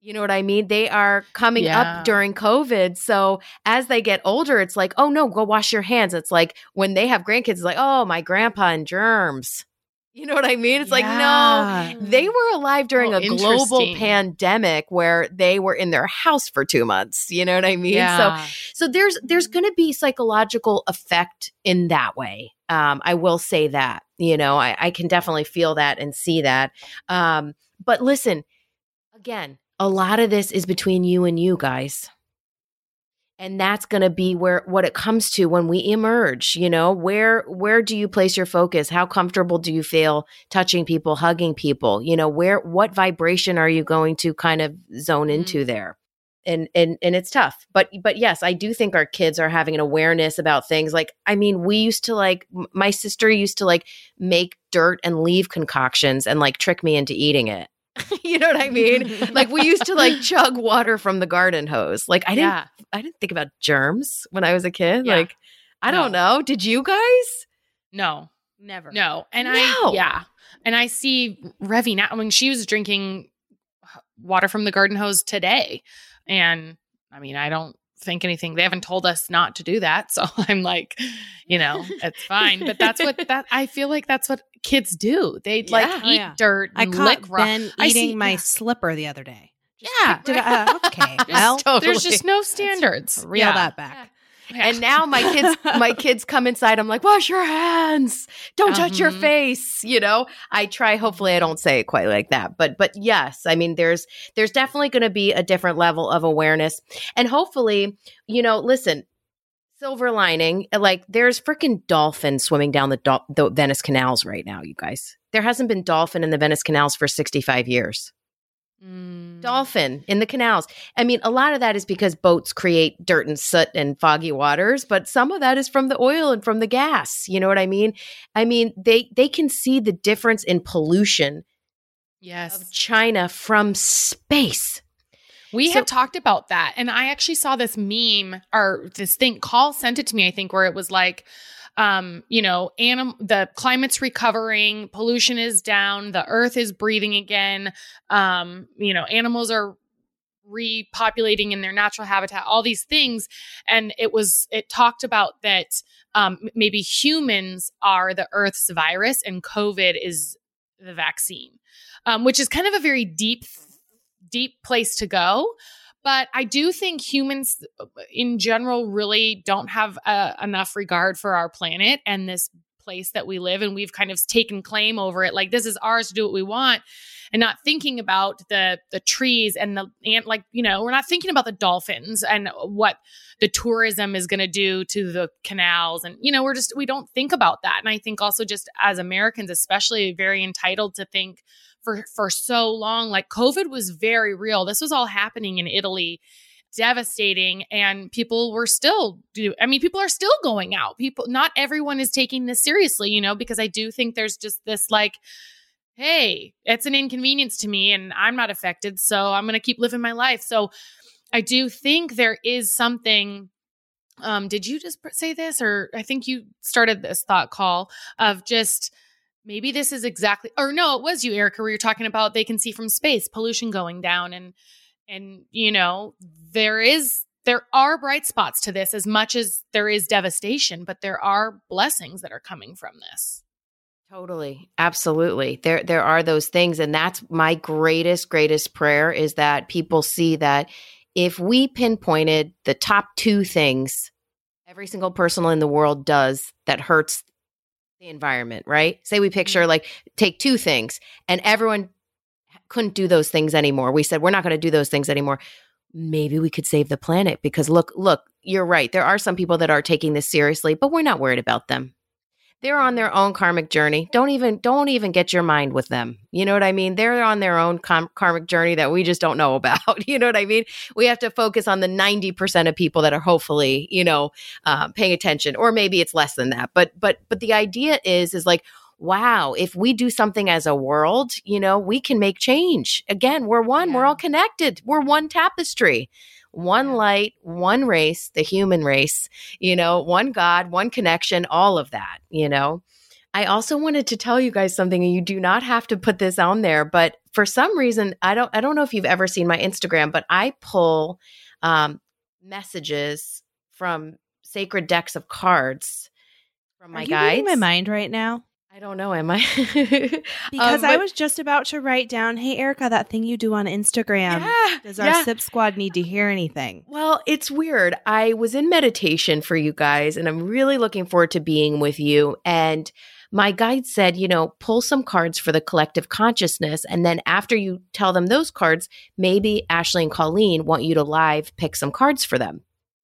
you know what I mean? They are coming Yeah. up during COVID. So as they get older, it's like, oh no, go wash your hands. It's like when they have grandkids, it's like, oh, my grandpa and germs. You know what I mean? It's like, no, they were alive during Oh, a global pandemic where they were in their house for two months. You know what I mean? So so there's there's going to be psychological effect in that way. Um, I will say that. You know, I, I can definitely feel that and see that. Um, but listen, again, a lot of this is between you and you guys. And that's going to be where what it comes to when we emerge, you know, where where do you place your focus? How comfortable do you feel touching people, hugging people? You know, where what vibration are you going to kind of zone mm. into there? and and and it's tough but but yes i do think our kids are having an awareness about things like i mean we used to like m- my sister used to like make dirt and leave concoctions and like trick me into eating it *laughs* you know what i mean *laughs* like we used to like chug water from the garden hose like i didn't yeah. i didn't think about germs when i was a kid Yeah. like i don't know did you guys No. Never. No. And No. I, yeah. And I see Revi now when she was drinking water from the garden hose today. And I mean, I don't think anything, they haven't told us not to do that. *laughs* So I'm like, you know, it's fine. But that's what that, I feel like that's what kids do. They *laughs* like Yeah. Oh, eat yeah. dirt I and caught lick rock. Ben I eating see- my yeah. slipper the other day. Yeah. Did I, uh, okay. *laughs* Just well, totally. There's just no standards. reel Yeah. that back. Yeah. And now my kids, my *laughs* kids come inside. I'm like, wash your hands. Don't touch your Mhm. face. You know, I try. Hopefully, I don't say it quite like that, but but yes, I mean, there's there's definitely going to be a different level of awareness, and hopefully, you know, listen. Silver lining, like there's freaking dolphins swimming down the, Dol- the Venice canals right now, you guys. There hasn't been dolphin in the Venice canals for 65 years Mm. dolphin in the canals. I mean, a lot of that is because boats create dirt and soot and foggy waters, but some of that is from the oil and from the gas. You know what I mean? I mean, they they can see the difference in pollution Yes. of China from space. We So- have talked about that. And I actually saw this meme or this thing, Call sent it to me, I think, where it was like, um, you know, anim- the climate's recovering, pollution is down, the earth is breathing again. Um, you know, animals are repopulating in their natural habitat, all these things. And it was, it talked about that um, maybe humans are the earth's virus and COVID is the vaccine, um, which is kind of a very deep, deep place to go. But I do think humans in general really don't have uh, enough regard for our planet and this place that we live and we've kind of taken claim over it. Like this is ours to do what we want and not thinking about the the trees and the and like you know we're not thinking about the dolphins and what the tourism is going to do to the canals. And you know we're just we don't think about that. And i think also just as americans especially very entitled to think for for so long like covid was very real this was all happening in italy devastating and people were still do I mean people are still going out. People not everyone is taking this seriously, you know, because I do think there's just this like hey, it's an inconvenience to me and I'm not affected, so I'm going to keep living my life. So I do think there is something um did you just say this or I think you started this thought call of just maybe this is exactly or no, it was you Erika where you're talking about they can see from space pollution going down and and, you know, there is there are bright spots to this as much as there is devastation, but there are blessings that are coming from this. Totally. Absolutely. There there are those things and that's my greatest greatest prayer is that people see that if we pinpointed the top 2 things every single person in the world does that hurts the environment, right? Say we picture mm-hmm. like take two things and everyone couldn't do those things anymore. We said, we're not going to do those things anymore. Maybe we could save the planet because look, look, you're right. There are some people that are taking this seriously, but we're not worried about them. They're on their own karmic journey. Don't even don't even get your mind with them. You know what I mean? They're on their own karmic journey that we just don't know about. *laughs* you know what I mean? We have to focus on the 90% of people that are hopefully, you know, um, paying attention or maybe it's less than that. But but but the idea is is like wow, if we do something as a world, you know, we can make change. Again, we're one, yeah. we're all connected, we're one tapestry. One light, one race, the human race, you know, one God, one connection, all of that, you know. I also wanted to tell you guys something and you do not have to put this on there, but for some reason, I don't I don't know if you've ever seen my Instagram, but I pull um, messages from sacred decks of cards from my Are you guides. my mind right now? I don't know. Am I? *laughs* because um, I was just about to write down, "Hey Erika, that thing you do on Instagram. Yeah, Does our yeah. SIP squad need to hear anything?" Well, it's weird. I was in meditation for you guys, and I'm really looking forward to being with you. And my guide said, you know, pull some cards for the collective consciousness, and then after you tell them those cards, maybe Ashley and Colleen want you to live pick some cards for them.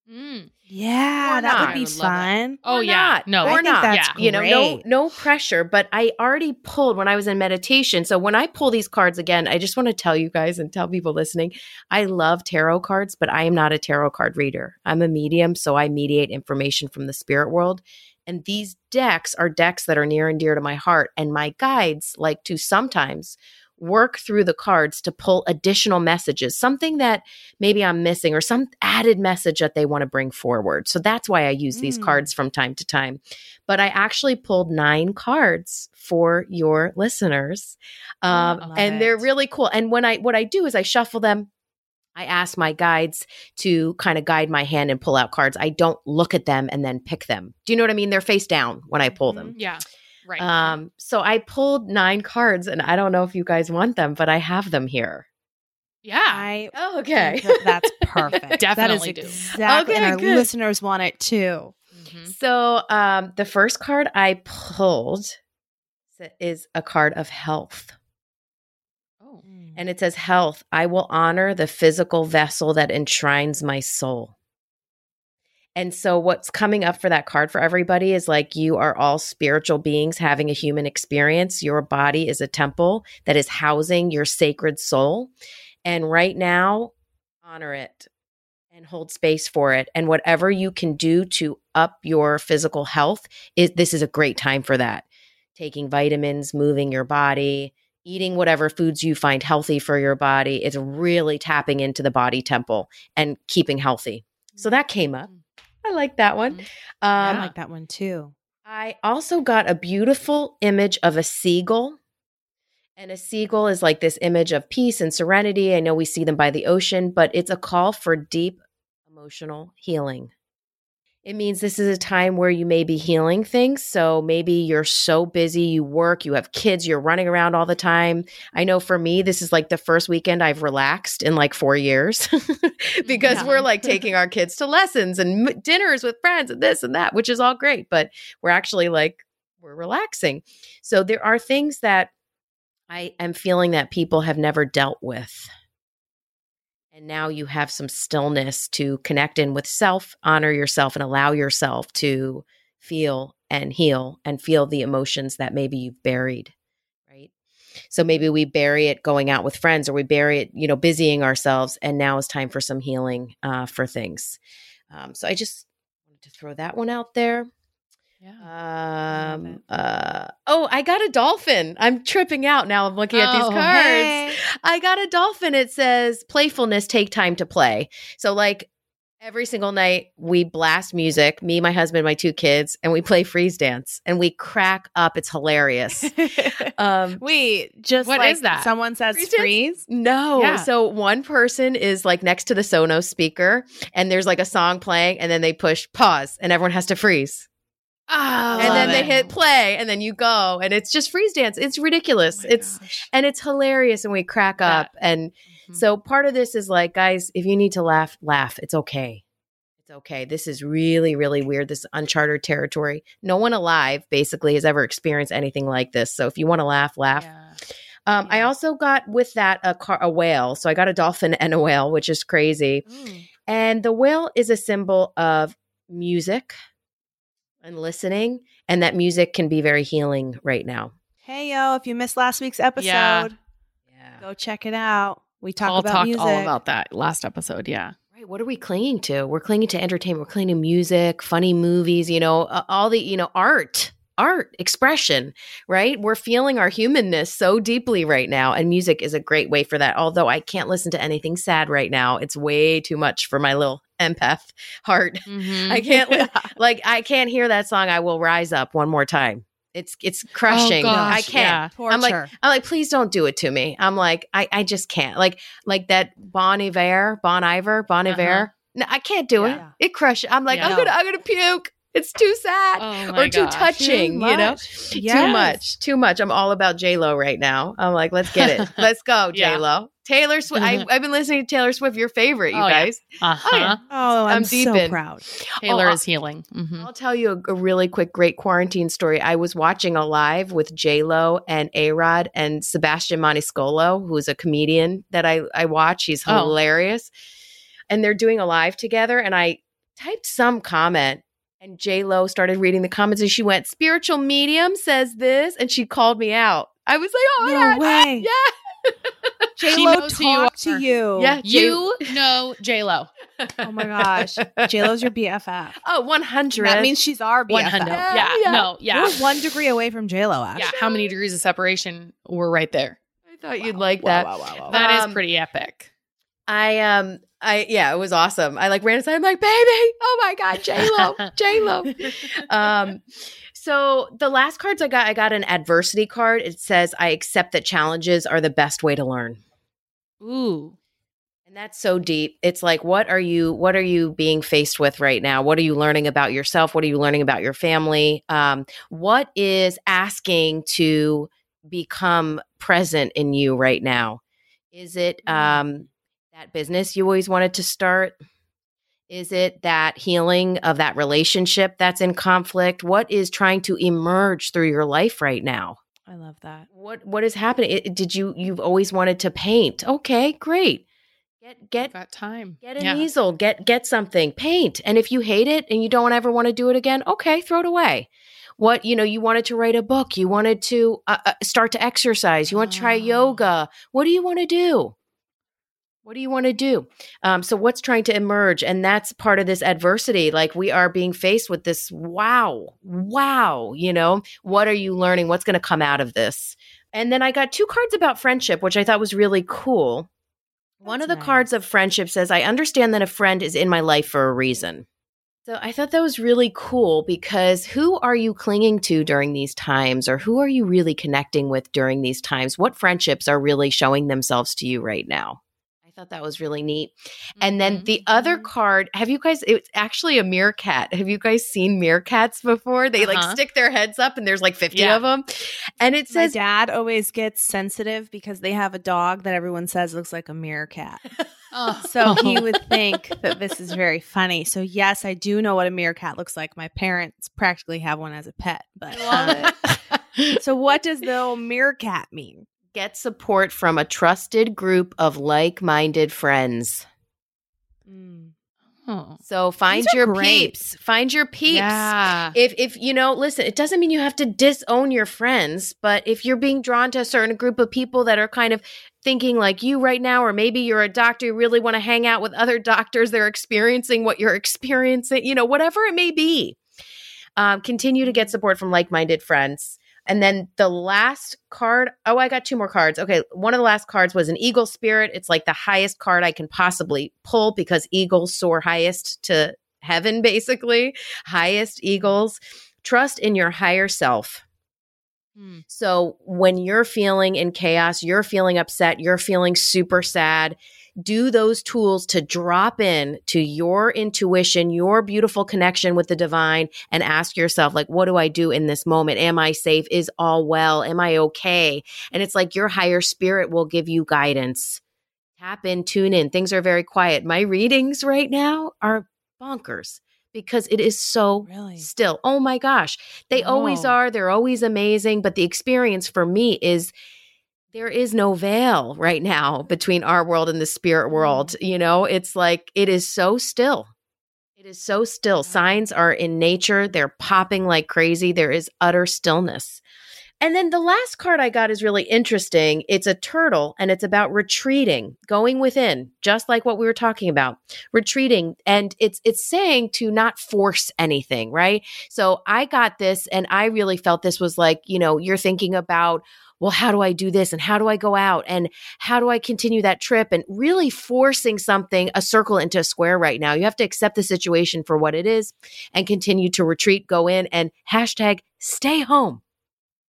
Mm. Yeah, that would be would fun. Oh or yeah, not. no, or not. That's yeah. you know, no, no pressure. But I already pulled when I was in meditation. So when I pull these cards again, I just want to tell you guys and tell people listening, I love tarot cards, but I am not a tarot card reader. I'm a medium, so I mediate information from the spirit world. And these decks are decks that are near and dear to my heart. And my guides like to sometimes work through the cards to pull additional messages, something that maybe I'm missing or some added message that they want to bring forward. So that's why I use mm. these cards from time to time. But I actually pulled nine cards for your listeners. Um, and it. they're really cool. And when I, what I do is I shuffle them. I ask my guides to kind of guide my hand and pull out cards. I don't look at them and then pick them. Do you know what I mean? They're face down when I pull them. Mm-hmm. Yeah. Right. Um, so I pulled nine cards and I don't know if you guys want them, but I have them here. Yeah. I oh, okay. That's *laughs* perfect. Definitely that is exactly, okay, and our good. listeners want it too. Mm-hmm. So um, the first card I pulled is a card of health. Oh. And it says, Health, I will honor the physical vessel that enshrines my soul. And so, what's coming up for that card for everybody is like you are all spiritual beings having a human experience. Your body is a temple that is housing your sacred soul. And right now, honor it and hold space for it. And whatever you can do to up your physical health, is this is a great time for that. Taking vitamins, moving your body, eating whatever foods you find healthy for your body. It's really tapping into the body temple and keeping healthy. So that came up. Mm. I like that one. Um, I like that one too. I also got a beautiful image of a seagull. And a seagull is like this image of peace and serenity. I know we see them by the ocean, but it's a call for deep emotional healing. It means this is a time where you may be healing things. So maybe you're so busy, you work, you have kids, you're running around all the time. I know for me, this is like the first weekend I've relaxed in like four years *laughs* because yeah. we're like taking our kids to lessons and dinners with friends and this and that, which is all great. But we're actually like, we're relaxing. So there are things that I am feeling that people have never dealt with. And now you have some stillness to connect in with self, honor yourself, and allow yourself to feel and heal and feel the emotions that maybe you've buried. Right. So maybe we bury it going out with friends or we bury it, you know, busying ourselves. And now it's time for some healing uh, for things. Um, so I just wanted to throw that one out there. Yeah. Um. Uh. Oh, I got a dolphin. I'm tripping out now. I'm looking at these Oh, cards. Hey. I got a dolphin. It says playfulness. Take time to play. So like. Every single night, we blast music, me, my husband, my two kids, and we play freeze dance and we crack up. It's hilarious. *laughs* Um, Wait, just What like is that? someone says Freeze freeze. No. Yeah. So one person is like next to the Sonos speaker and there's like a song playing and then they push pause and everyone has to freeze. Oh, and then love they hit play and then you go and it's just freeze dance. It's ridiculous. Oh it's gosh. and it's hilarious and we crack That- up and Mhm. so part of this is like guys, if you need to laugh, laugh. It's okay. It's okay. This is really really weird this uncharted territory. No one alive basically has ever experienced anything like this. So if you want to laugh, laugh. Yeah. Um, I also got with that a car, a whale. So I got a dolphin and a whale, which is crazy. Mm. And the whale is a symbol of music and listening, and that music can be very healing right now. Hey yo, if you missed last week's episode, Yeah. Yeah. go check it out. We talk Paul about talked music. all about that last episode. Yeah. Right. What are we clinging to? We're clinging to entertainment. We're clinging to music, funny movies, you know, uh, all the, you know, art, art, expression, right? We're feeling our humanness so deeply right now. And music is a great way for that. Although I can't listen to anything sad right now. It's way too much for my little empath heart. Mhm. *laughs* I can't li- *laughs* like I can't hear that song. I will rise up one more time. It's it's crushing. Oh, I can't. yeah. I'm like I'm like please don't do it to me. I'm like I I just can't. Like like that Bon Iver, Bon Iver, Bon Iver. Uh-huh. No, I can't do it. Yeah. It crushes. I'm like Yeah. I'm gonna I'm gonna puke. It's too sad Oh or too gosh. touching. you know, much. too much, too much. I'm all about J Lo right now. I'm like, let's get it. *laughs* Let's go, Yeah. J Lo. Taylor Swift. I, I've been listening to Taylor Swift. Your favorite, you Oh, yeah. guys. Uh-huh. Oh, yeah. Oh, I'm, I'm deep so in. proud. Taylor Oh, is healing. Mhm. I'll tell you a, a really quick, great quarantine story. I was watching a live with J Lo and A Rod and Sebastian Maniscalco, who's a comedian that I I watch. He's Oh. hilarious, and they're doing a live together. And I typed some comment, and J Lo started reading the comments, and she went, "Spiritual medium says this," and she called me out. I was like, "Oh my No god, way. *laughs* yeah." *laughs* J She Lo knows who you talked to you. Yeah. You know J Lo. *laughs* Oh my gosh. J Lo's your BFF. Oh, 100. That means she's our BFF. One hundred. Yeah, Yeah. yeah. No. Yeah. We're one degree away from J Lo. Actually, Yeah. How many degrees of separation were right there? I thought you'd like Wow, that. wow, wow, wow. That is Um, pretty epic. I um I yeah, it was awesome. I like ran inside. I'm like, baby, oh my god, J Lo, *laughs* J Lo. Um, so the last cards I got, I got an adversity card. It says, "I accept that challenges are the best way to learn," Ooh. and that's so deep. It's like, what are you, what are you being faced with right now? What are you learning about yourself? What are you learning about your family? Um, what is asking to become present in you right now? Is it um, that business you always wanted to start? Is it that healing of that relationship that's in conflict? What is trying to emerge through your life right now? I love that. What what is happening? It- did you you've always wanted to paint? Okay, great. Get get got time. get an Yeah. easel, get get something, paint. And if you hate it and you don't ever want to do it again, okay, throw it away. What you know, you wanted to write a book, you wanted to uh, uh, start to exercise, you want to try Oh. yoga. What do you want to do? What do you want to do? Um, so, what's trying to emerge? And that's part of this adversity. Like, we are being faced with this wow, wow, you know, what are you learning? What's going to come out of this? And then I got two cards about friendship, which I thought was really cool. One of the That's cards of friendship says, I understand that a friend is in my life for a reason. So I thought that was really cool because who are you clinging to during these times or who are you really connecting with during these times? What friendships are really showing themselves to you right now? I thought that was really neat. And then the other Mhm. card, have you guys, it's actually a meerkat. Have you guys seen meerkats before? They like Uh-huh. stick their heads up and there's like 50 Yeah. of them. And it My says, dad always gets sensitive because they have a dog that everyone says looks like a meerkat. *laughs* Oh. So he would think that this is very funny. So yes, I do know what a meerkat looks like. My parents practically have one as a pet. But Love um, so what does the old meerkat mean? Get support from a trusted group of like minded friends. Oh. So find your great. peeps. Find your peeps. Yeah. If if you know, listen, it doesn't mean you have to disown your friends, but if you're being drawn to a certain group of people that are kind of thinking like you right now, or maybe you're a doctor, you really want to hang out with other doctors, they're experiencing what you're experiencing, you know, whatever it may be. Um, continue to get support from like-minded friends. And then the last card, oh, I got two more cards. Okay, one of the last cards was an eagle spirit. It's like the highest card I can possibly pull because eagles soar highest to heaven, *laughs* basically. Highest eagles. Trust in your higher self. Hmm. So when you're feeling in chaos, you're feeling upset, you're feeling super sad, do those tools to drop in to your intuition, your beautiful connection with the divine and ask yourself like what do I do in this moment? Am I safe? Is all well? Am I okay? And it's like your higher spirit will give you guidance. Tap in, tune in. Things are very quiet. My readings right now are bonkers because it is so Really? still. Oh my gosh. They always Oh. are. They're always amazing. But the experience for me is there is no veil right now between our world and the spirit world. Mm-hmm. You know, it's like it is so still. It is so still. Signs are in nature, they're popping like crazy. There is utter stillness. And then the last card I got is really interesting. It's a turtle and it's about retreating, going within, just like what we were talking about. Retreating and it's it's saying to not force anything, right? So I got this and I really felt this was like, you know, you're thinking about well, how do I do this? And how do I go out? And how do I continue that trip? And really forcing something, a circle into a square right now. You have to accept the situation for what it is and continue to retreat, go in and hashtag stay home.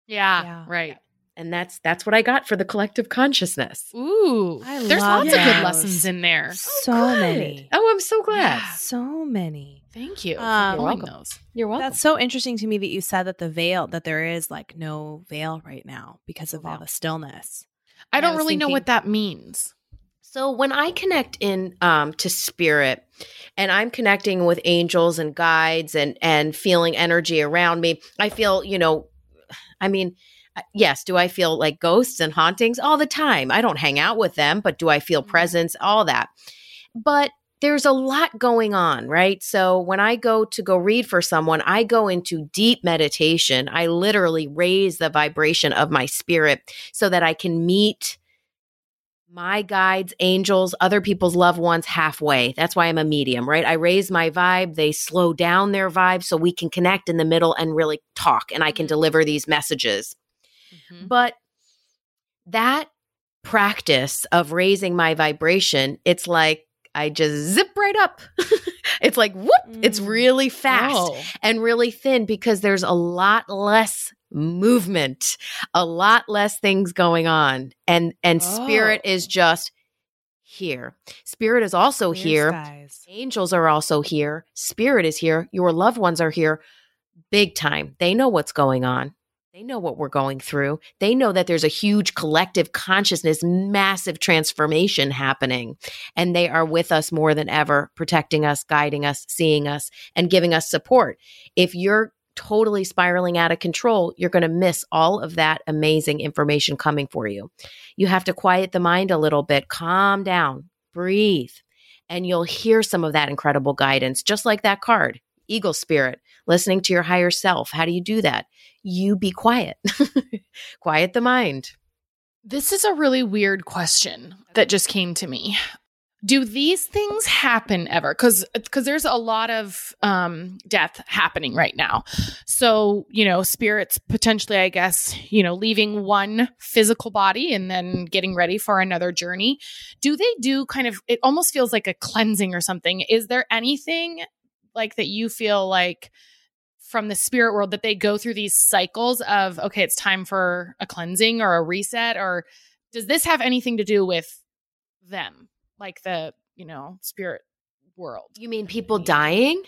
Yeah, Yeah. Right. And that's that's what I got for the collective consciousness. Ooh. I There's love lots of good lessons in there. So Good. many. Oh, I'm so glad. Yeah. So many. Thank you Um, for knowing welcome. those. You're welcome. That's so interesting to me that you said that the veil, that there is like no veil right now because of all the stillness. I I don't was really know what that means. So when I connect in um, to spirit, and I'm connecting with angels and guides, and and feeling energy around me, I feel you know, I mean, uh, yes, do I feel like ghosts and hauntings all the time? I don't hang out with them, but do I feel Mhm. presence? All that, but there's a lot going on, right? So when I go to go read for someone, I go into deep meditation. I literally raise the vibration of my spirit so that I can meet my guides, angels, other people's loved ones halfway. That's why I'm a medium, right? I raise my vibe, they slow down their vibe so we can connect in the middle and really talk and I can Mhm. deliver these messages. Mhm. But that practice of raising my vibration, it's like I just zip right up. *laughs* it's like whoop, it's Mm. really fast Oh. and really thin because there's a lot less movement, a lot less things going on. And and spirit Oh. is just here. Spirit is also Clear here. skies. Angels are also here. Spirit is here. Your loved ones are here big time. They know what's going on. They know what we're going through. They know that there's a huge collective consciousness, massive transformation happening. And they are with us more than ever, protecting us, guiding us, seeing us, and giving us support. If you're totally spiraling out of control, you're going to miss all of that amazing information coming for you. You have to quiet the mind a little bit, calm down, breathe, and you'll hear some of that incredible guidance, just like that card, Eagle Spirit, listening to your higher self. How do you do that? You be quiet, *laughs* quiet the mind. This is a really weird question that just came to me. Do these things happen ever? Because because there's a lot of um, death happening right now. So you know, spirits potentially, I guess, you know, leaving one physical body and then getting ready for another journey. Do they do kind of? It almost feels like a cleansing or something. Is there anything like that you feel like? From the spirit world that they go through these cycles of okay it's time for a cleansing or a reset or does this have anything to do with them like the, you know, spirit world. You mean people dying?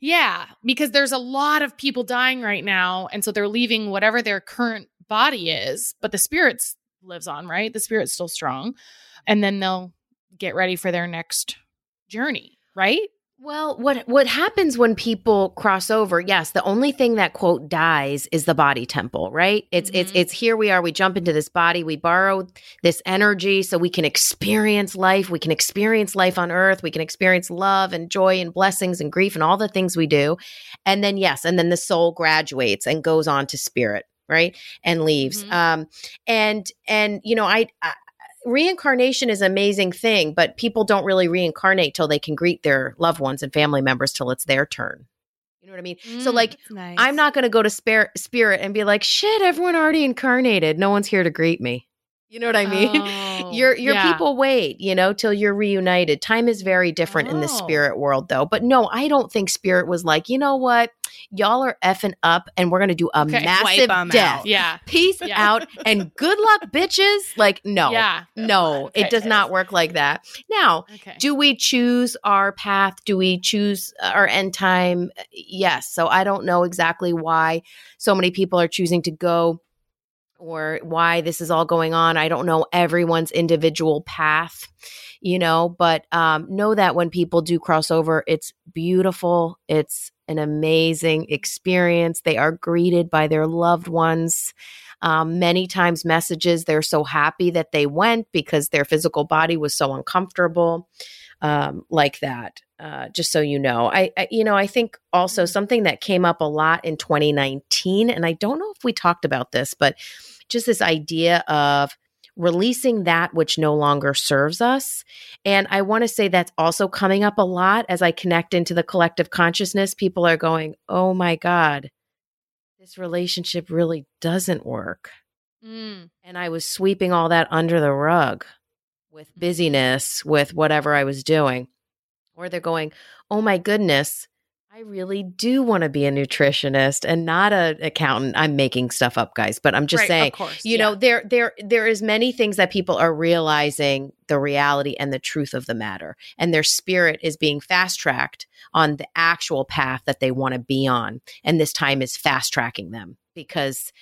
Yeah, because there's a lot of people dying right now. And so they're leaving whatever their current body is, but the spirit lives on, right? The spirit's still strong. And then they'll get ready for their next journey, right? Well, what what happens when people cross over? Yes, the only thing that quote dies is the body temple, right? It's it's Mhm. it's here we are, we jump into this body, we borrow this energy so we can experience life, we can experience life on earth, we can experience love and joy and blessings and grief and all the things we do. And then yes, and then the soul graduates and goes on to spirit, right? And leaves. Mhm. Um and and you know, I, I reincarnation is an amazing thing, but people don't really reincarnate till they can greet their loved ones and family members till it's their turn. You know what I mean? So Mm. like nice. I'm not going to go to spirit spirit and be like, "Shit, everyone already incarnated. No one's here to greet me." You know what I mean? *laughs* Oh, your your yeah. people wait, you know, till you're reunited. Time is very different in the Oh. spirit world though. But no, I don't think spirit was like, "You know what? Y'all are effing up and we're going to do a Okay, massive death. out. Yeah. Peace Yeah. out and good luck, bitches." Like, no. Yeah. No, Okay. it does not work like that. Now, Okay. do we choose our path? Do we choose uh, our end time? Yes. So I don't know exactly why so many people are choosing to go or why this is all going on. I don't know everyone's individual path, you know, but um, know that when people do cross over, it's beautiful. It's an amazing experience. They are greeted by their loved ones. Um, many times, messages they're so happy that they went because their physical body was so uncomfortable, um, like that. Uh, just so you know, I, I, you know, I think also something that came up a lot in 2019, and I don't know if we talked about this, but just this idea of releasing that which no longer serves us. And I want to say that's also coming up a lot as I connect into the collective consciousness. People are going, oh my God, this relationship really doesn't work. Mm. And I was sweeping all that under the rug with busyness, with whatever I was doing. Or they're going, oh my goodness, I really do want to be a nutritionist and not an accountant. I'm making stuff up, guys, but I'm just Right, saying, of course. you yeah. know, there there there is many things that people are realizing the reality and the truth of the matter. And their spirit is being fast tracked on the actual path that they want to be on. And this time is fast tracking them because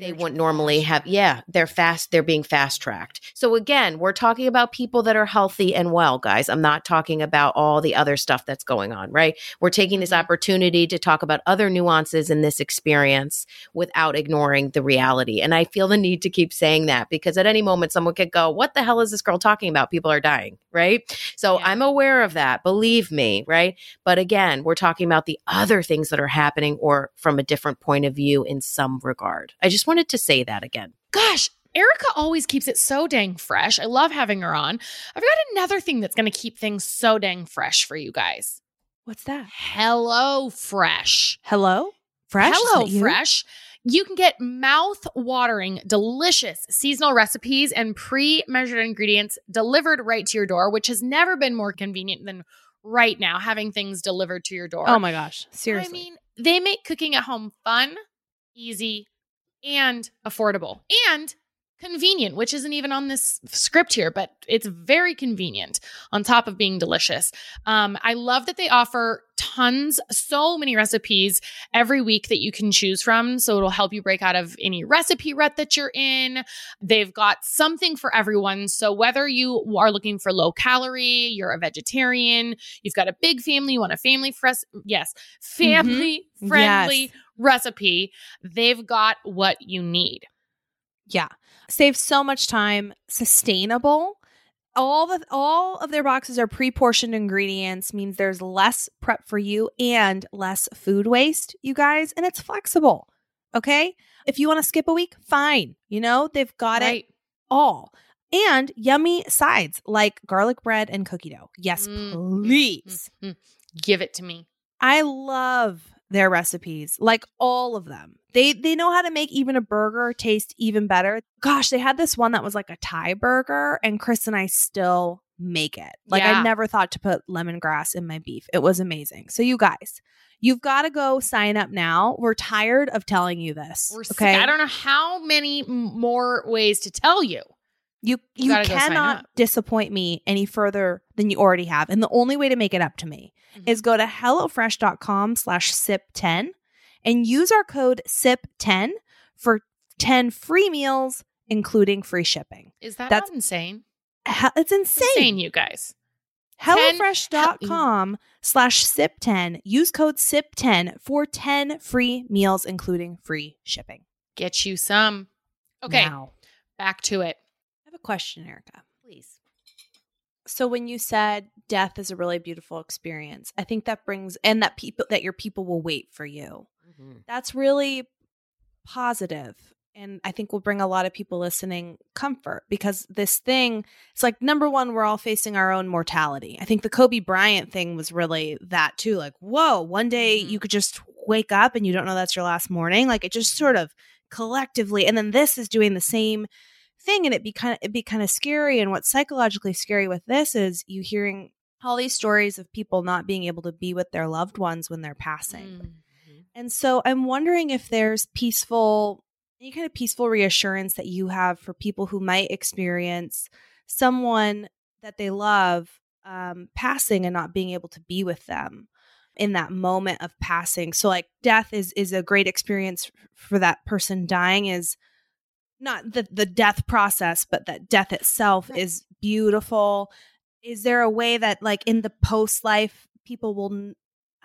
they wouldn't normally have yeah they're fast they're being fast tracked so again we're talking about people that are healthy and well guys. I'm not talking about all the other stuff that's going on right? We're taking this Mhm. opportunity to talk about other nuances in this experience without ignoring the reality. And i feel the need to keep saying that because at any moment someone could go what the hell is this girl talking about? People are dying right so Yeah. i'm aware of that believe me right but again we're talking about the other things that are happening or from a different point of view in some regard i just wanted to say that again Gosh, Erika always keeps it so dang fresh. I love having her on. I've got another thing that's going to keep things so dang fresh for you guys. What's that? Hello Fresh. Hello? Fresh? Hello that you? Fresh. You can get mouth-watering, delicious seasonal recipes and pre-measured ingredients delivered right to your door, which has never been more convenient than right now having things delivered to your door. Oh my gosh. Seriously. I mean, they make cooking at home fun, easy, and affordable and convenient, which isn't even on this script here, but it's very convenient on top of being delicious. Um, I love that they offer tons, so many recipes every week that you can choose from. So it'll help you break out of any recipe rut that you're in. They've got something for everyone. So whether you are looking for low calorie, you're a vegetarian, you've got a big family, you want a family fresh, yes, family friendly Yes. recipe, they've got what you need. Yeah. Save so much time, sustainable. All the all of their boxes are pre-portioned ingredients, means there's less prep for you and less food waste, you guys, and it's flexible. Okay? If you want to skip a week, fine. You know, they've got it all. And yummy sides like garlic bread and cookie dough. Yes, Mm, please. Mm, mm. Give it to me. I love their recipes, like all of them. They they know how to make even a burger taste even better. Gosh, they had this one that was like a Thai burger, and Chris and I still make it. Like Yeah. I never thought to put lemongrass in my beef. It was amazing. So you guys, you've got to go sign up now. We're tired of telling you this. We're sick. okay. I don't know how many more ways to tell you. You You you, gotta go sign cannot disappoint me any further than you already have. And the only way to make it up to me Mhm. is go to HelloFresh.com slash SIP10 and use our code SIP10 for 10 free meals, including free shipping. Is that That's insane? He- It's insane. Insane, you guys. HelloFresh.com slash SIP10. Use code SIP10 for 10 free meals, including free shipping. Get you some. Okay, Now, back to it. I have a question, Erika. Please. So when you said death is a really beautiful experience, I think that brings and that people that your people will wait for you. Mhm. That's really positive and I think will bring a lot of people listening comfort because this thing it's like number 1 we're all facing our own mortality. I think the Kobe Bryant thing was really that too like whoa, one day Mhm. you could just wake up and you don't know that's your last morning like it just sort of collectively and then this is doing the same thing and it be kind of it be kind of scary and what's psychologically scary with this is you hearing all these stories of people not being able to be with their loved ones when they're passing Mm. and so i'm wondering if there's peaceful any kind of peaceful reassurance that you have for people who might experience someone that they love um, passing and not being able to be with them in that moment of passing so like death is is a great experience for that person dying is not the the death process but that death itself is beautiful is there a way that like in the post life people will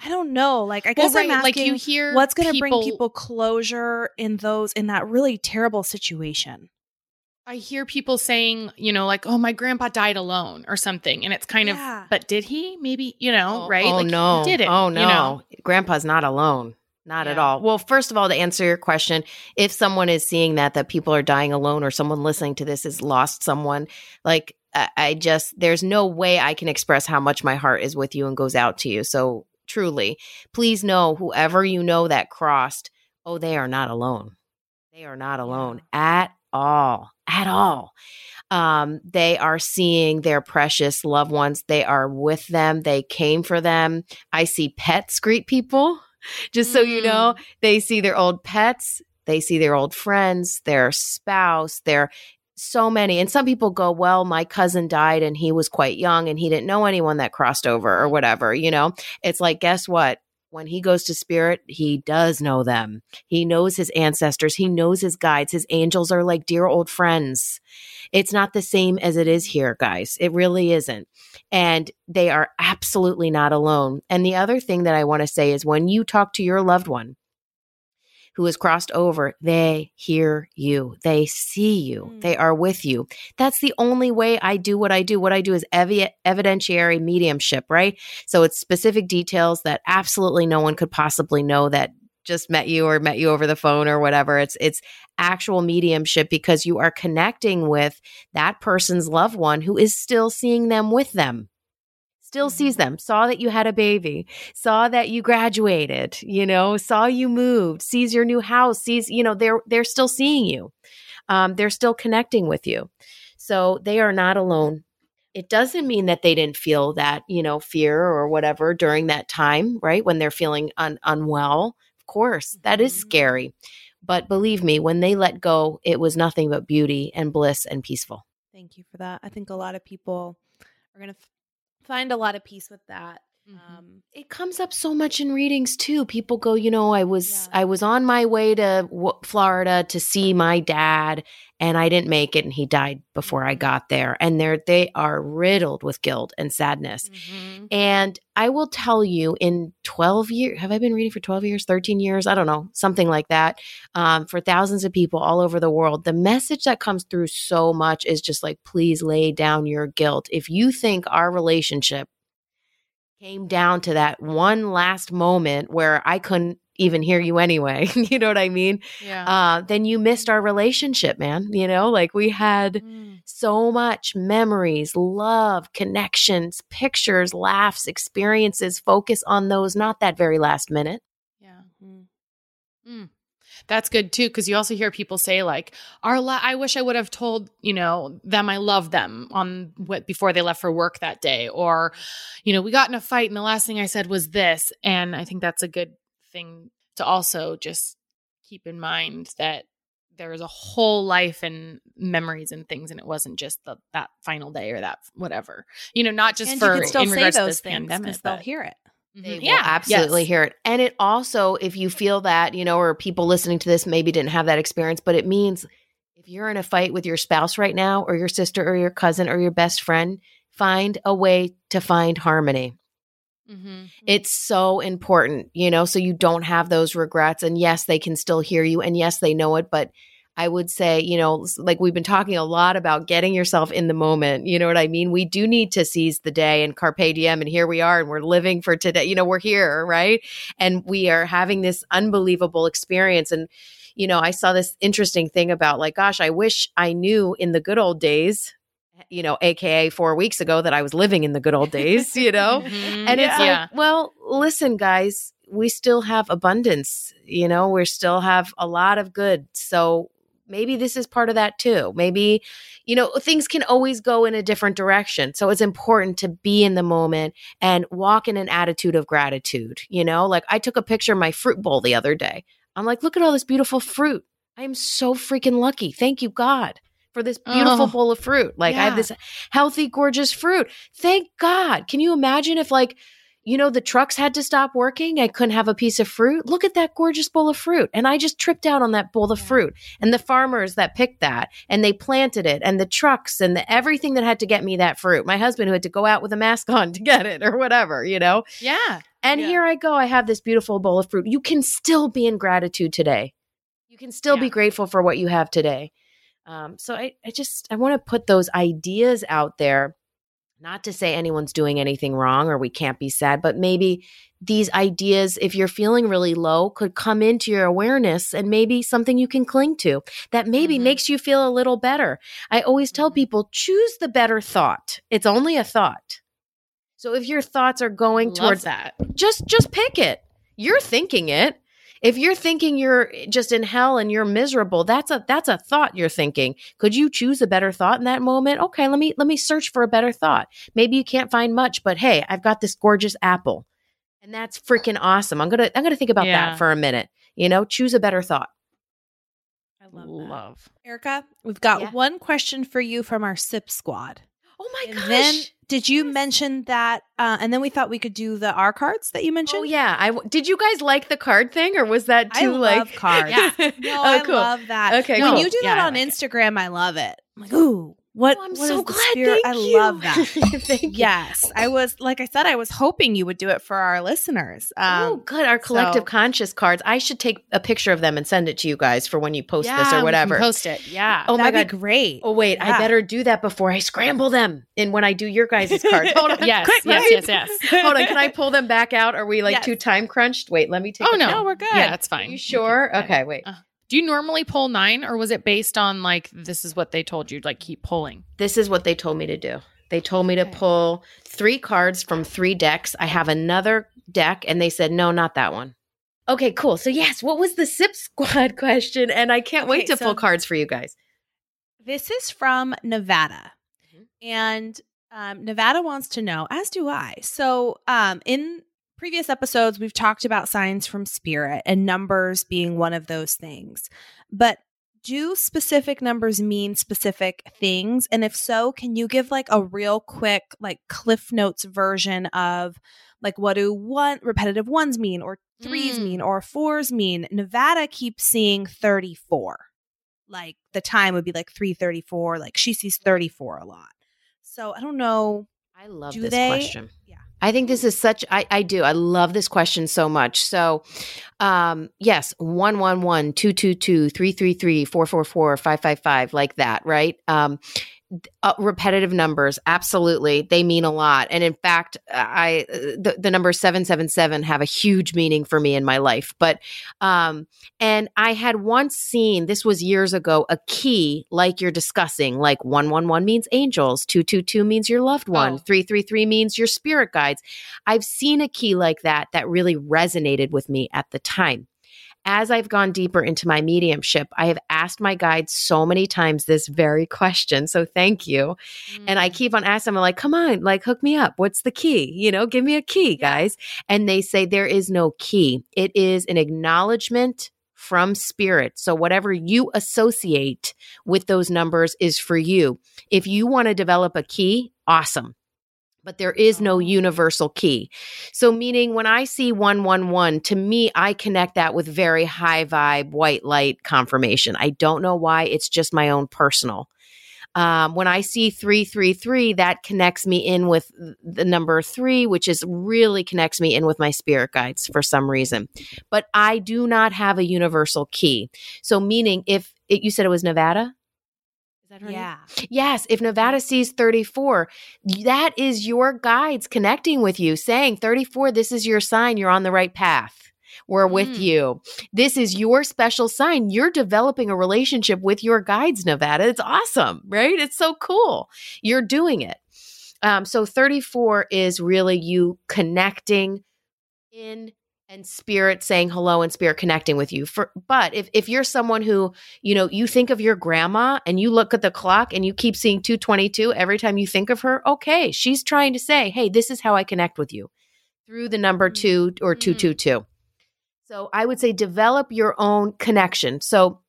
I don't know like i Well, guess right, i'm like you hear what's going to bring people closure in those in that really terrible situation I hear people saying, you know, like, "Oh, my grandpa died alone" or something, and it's kind Yeah. of, but did he? Maybe, you know, Oh, right? Oh like, no! he did it? Oh no! You know? Grandpa's not alone. Not at all. Well, first of all, to answer your question, if someone is seeing that that people are dying alone, or someone listening to this has lost someone, like I, I just there's no way I can express how much my heart is with you and goes out to you. So truly, please know whoever you know that crossed, oh, they are not alone. They are not alone at all. At all um, they are seeing their precious loved ones. They are with them. They came for them. I see pets greet people. *laughs* Just so you know, mm. they see their old pets. They see their old friends, their spouse, their so many. And some people go, well, my cousin died and he was quite young and he didn't know anyone that crossed over or whatever. You know, it's like, guess what? When he goes to spirit, he does know them. He knows his ancestors. He knows his guides. His angels are like dear old friends. It's not the same as it is here, guys. It really isn't. And they are absolutely not alone. And the other thing that I want to say is when you talk to your loved one who has crossed over, they hear you, they see you, Mm. they are with you. That's the only way I do what I do. What I do is evi- evidentiary mediumship, right? So it's specific details that absolutely no one could possibly know that just met you or met you over the phone or whatever. It's it's actual mediumship because you are connecting with that person's loved one who is still seeing them with them. Still sees them, saw that you had a baby, saw that you graduated, you know, saw you moved, sees your new house, sees, you know, they're they're still seeing you. Um, they're still connecting with you. So they are not alone. It doesn't mean that they didn't feel that, you know, fear or whatever during that time, right? When they're feeling un- unwell. Of course, that is Mhm. scary. But believe me, when they let go, it was nothing but beauty and bliss and peaceful. thank you for that i think a lot of people are going to find a lot of peace with that Mhm. um, It comes up so much in readings too. People go, you know, I was Yeah. I was on my way to w- Florida to see my dad and I didn't make it and he died before I got there. And they're they are riddled with guilt and sadness. Mhm. And I will tell you in 12 years, have I been reading for 12 years, 13 years? I don't know, something like that. Um, for thousands of people all over the world, the message that comes through so much is just like, please lay down your guilt. If you think our relationship came down to that one last moment where I couldn't even hear you anyway, *laughs* you know what I mean? Yeah. Uh, then you missed our relationship, man. You know, like we had Mm. so much memories, love, connections, pictures, laughs, experiences. Focus on those, not that very last minute. Yeah. mm. Mm. That's good too, because you also hear people say like, "Our, la- I wish I would have told you know them I love them on what before they left for work that day," or, you know, we got in a fight and the last thing I said was this, and I think that's a good thing to also just keep in mind that there was a whole life and memories and things, and it wasn't just the, that final day or that whatever. You know, not just and for you can still in say regards to those this things pandemic. because they'll hear it. They Mhm. will absolutely yes. hear it. And it also, if you feel that, you know, or people listening to this maybe didn't have that experience, but it means if you're in a fight with your spouse right now, or your sister, or your cousin, or your best friend, find a way to find harmony. Mhm. It's so important, you know, so you don't have those regrets. And yes, they can still hear you. And yes, they know it. But I would say, you know, like we've been talking a lot about getting yourself in the moment. You know what I mean? We do need to seize the day and carpe diem. And here we are, and we're living for today. You know, we're here, right? And we are having this unbelievable experience. And, you know, I saw this interesting thing about like, gosh, I wish I knew in the good old days, you know, AKA four weeks ago, that I was living in the good old days, you know? *laughs* Mhm. And it's yeah. like, well, listen, guys, we still have abundance. You know, we still have a lot of good. So maybe this is part of that too. Maybe, you know, things can always go in a different direction. So it's important to be in the moment and walk in an attitude of gratitude. You know, like I took a picture of my fruit bowl the other day. I'm like, look at all this beautiful fruit. I am so freaking lucky. Thank you, God. For this beautiful Oh, bowl of fruit. Like, I have this healthy, gorgeous fruit. Thank God. Can you imagine if, like, you know, the trucks had to stop working. I couldn't have a piece of fruit. Look at that gorgeous bowl of fruit. And I just tripped out on that bowl of Yeah. fruit. And the farmers that picked that and they planted it and the trucks and the, everything that had to get me that fruit. My husband who had to go out with a mask on *laughs* to get it or whatever, you know? yeah. And Yeah. here I go. I have this beautiful bowl of fruit. You can still be in gratitude today. You can still be grateful for what you have today. Um, so I, I just I want to put those ideas out there. Not to say anyone's doing anything wrong or we can't be sad, but maybe these ideas, if you're feeling really low, could come into your awareness and maybe something you can cling to that maybe Mhm. makes you feel a little better. I always tell Mhm. people choose the better thought. It's only a thought. So if your thoughts are going Love towards that. just just pick it. You're thinking it. If you're thinking you're just in hell and you're miserable, that's a that's a thought you're thinking. Could you choose a better thought in that moment? Okay, let me let me search for a better thought. Maybe you can't find much, but hey, I've got this gorgeous apple. And that's freaking awesome. I'm going to I'm going to think about Yeah. that for a minute. You know, choose a better thought. I love that. Love. Erika, we've got Yeah. one question for you from our SIP squad. Oh my And gosh. then did you mention that? Uh, and then we thought we could do the R cards that you mentioned. Oh yeah, I w- did. You guys like the card thing, or was that I too like love cards. *laughs* Yeah. No, oh, I cool. love that. Okay, when cool. you do Yeah, that I on like it. Instagram, I love it. I'm like, ooh, what? Oh, I'm what so glad. spirit? Thank I you. love that. *laughs* Thank you. yes, I was like I said, I was hoping you would do it for our listeners. oh, Um, good. Our collective so- conscious cards. I should take a picture of them and send it to you guys for when you post yeah, this or can whatever. Post it. Yeah. Oh my that'd god. be great. Oh wait, I better do that before I scramble them. And when I do your guys' *laughs* cards, hold on. yes. Quick, yes. quick. Yes. Yes. *laughs* Hold on. Can I pull them back out? Are we like Yes. too time crunched? Wait, let me take. Oh a no. No, we're good. Yeah, that's fine. You sure? Okay. Wait. Uh, Do you normally pull nine, or was it based on like this is what they told you? Like keep pulling. This is what they told me to do. They told me to pull three cards from three decks. I have another deck, and they said, no, not that one. Okay, cool. So, yes, what was the SIP squad *laughs* question? And I can't wait Okay, to so- pull cards for you guys. This is from Nevada. Mhm. And um, Nevada wants to know, as do I. So, um, in previous episodes, we've talked about signs from spirit and numbers being one of those things. But do specific numbers mean specific things? And if so, can you give like a real quick, like Cliff Notes version of like what do one repetitive ones mean or threes Mm. mean or fours mean? Nevada keeps seeing 34 like the time would be like 334 like she sees 34 a lot so i don't know I love Do this they- question. Yeah. I think this is such I, I do. I love this question so much. So um yes, one one one, two two two, three three three, four four four, five five five, like that, right? Um uh, repetitive numbers absolutely they mean a lot. And in fact i the, the number 777 have a huge meaning for me in my life. But um and i had once seen this was years ago a key like you're discussing like 111 means angels 222 means your loved one Oh. 333 means your spirit guides. I've seen a key like that that really resonated with me at the time as I've gone deeper into my mediumship, I have asked my guides so many times this very question. So thank you. And I mm. keep on asking them, like, come on, like, hook me up. What's the key? You know, give me a key, guys. And they say there is no key. It is an acknowledgement from spirit. So whatever you associate with those numbers is for you. If you want to develop a key, awesome but there is no universal key. So, meaning when I see 111, to me, I connect that with very high vibe, white light confirmation. I don't know why, it's just my own personal. Um, when I see 333, that connects me in with the number three, which is really connects me in with my spirit guides for some reason. But I do not have a universal key. So, meaning if it, you said it was Nevada? That her yeah. Name? Yes. If Nevada sees 34, that is your guides connecting with you, saying 34, this is your sign. You're on the right path. We're with mm. you. This is your special sign. You're developing a relationship with your guides, Nevada. It's awesome, right? It's so cool. You're doing it. Um, so 34 is really you connecting in and spirit saying hello and spirit connecting with you for but if, if you're someone who you know you think of your grandma and you look at the clock and you keep seeing 222 every time you think of her okay she's trying to say hey this is how i connect with you through the number mm-hmm. 2 or 222 mm-hmm. so i would say develop your own connection so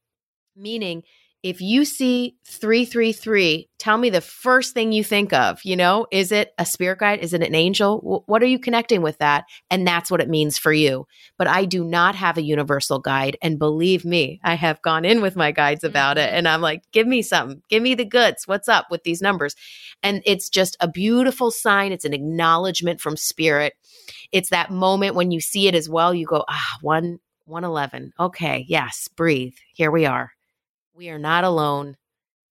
meaning if you see 333, tell me the first thing you think of. You know, is it a spirit guide? Is it an angel? W- what are you connecting with that? And that's what it means for you. But I do not have a universal guide. And believe me, I have gone in with my guides about it. Mm-hmm. And I'm like, give me something, give me the goods. What's up with these numbers? And it's just a beautiful sign. It's an acknowledgement from spirit. It's that moment when you see it as well, you go, ah, one, 111. Okay, yes, breathe. Here we are. We are not alone.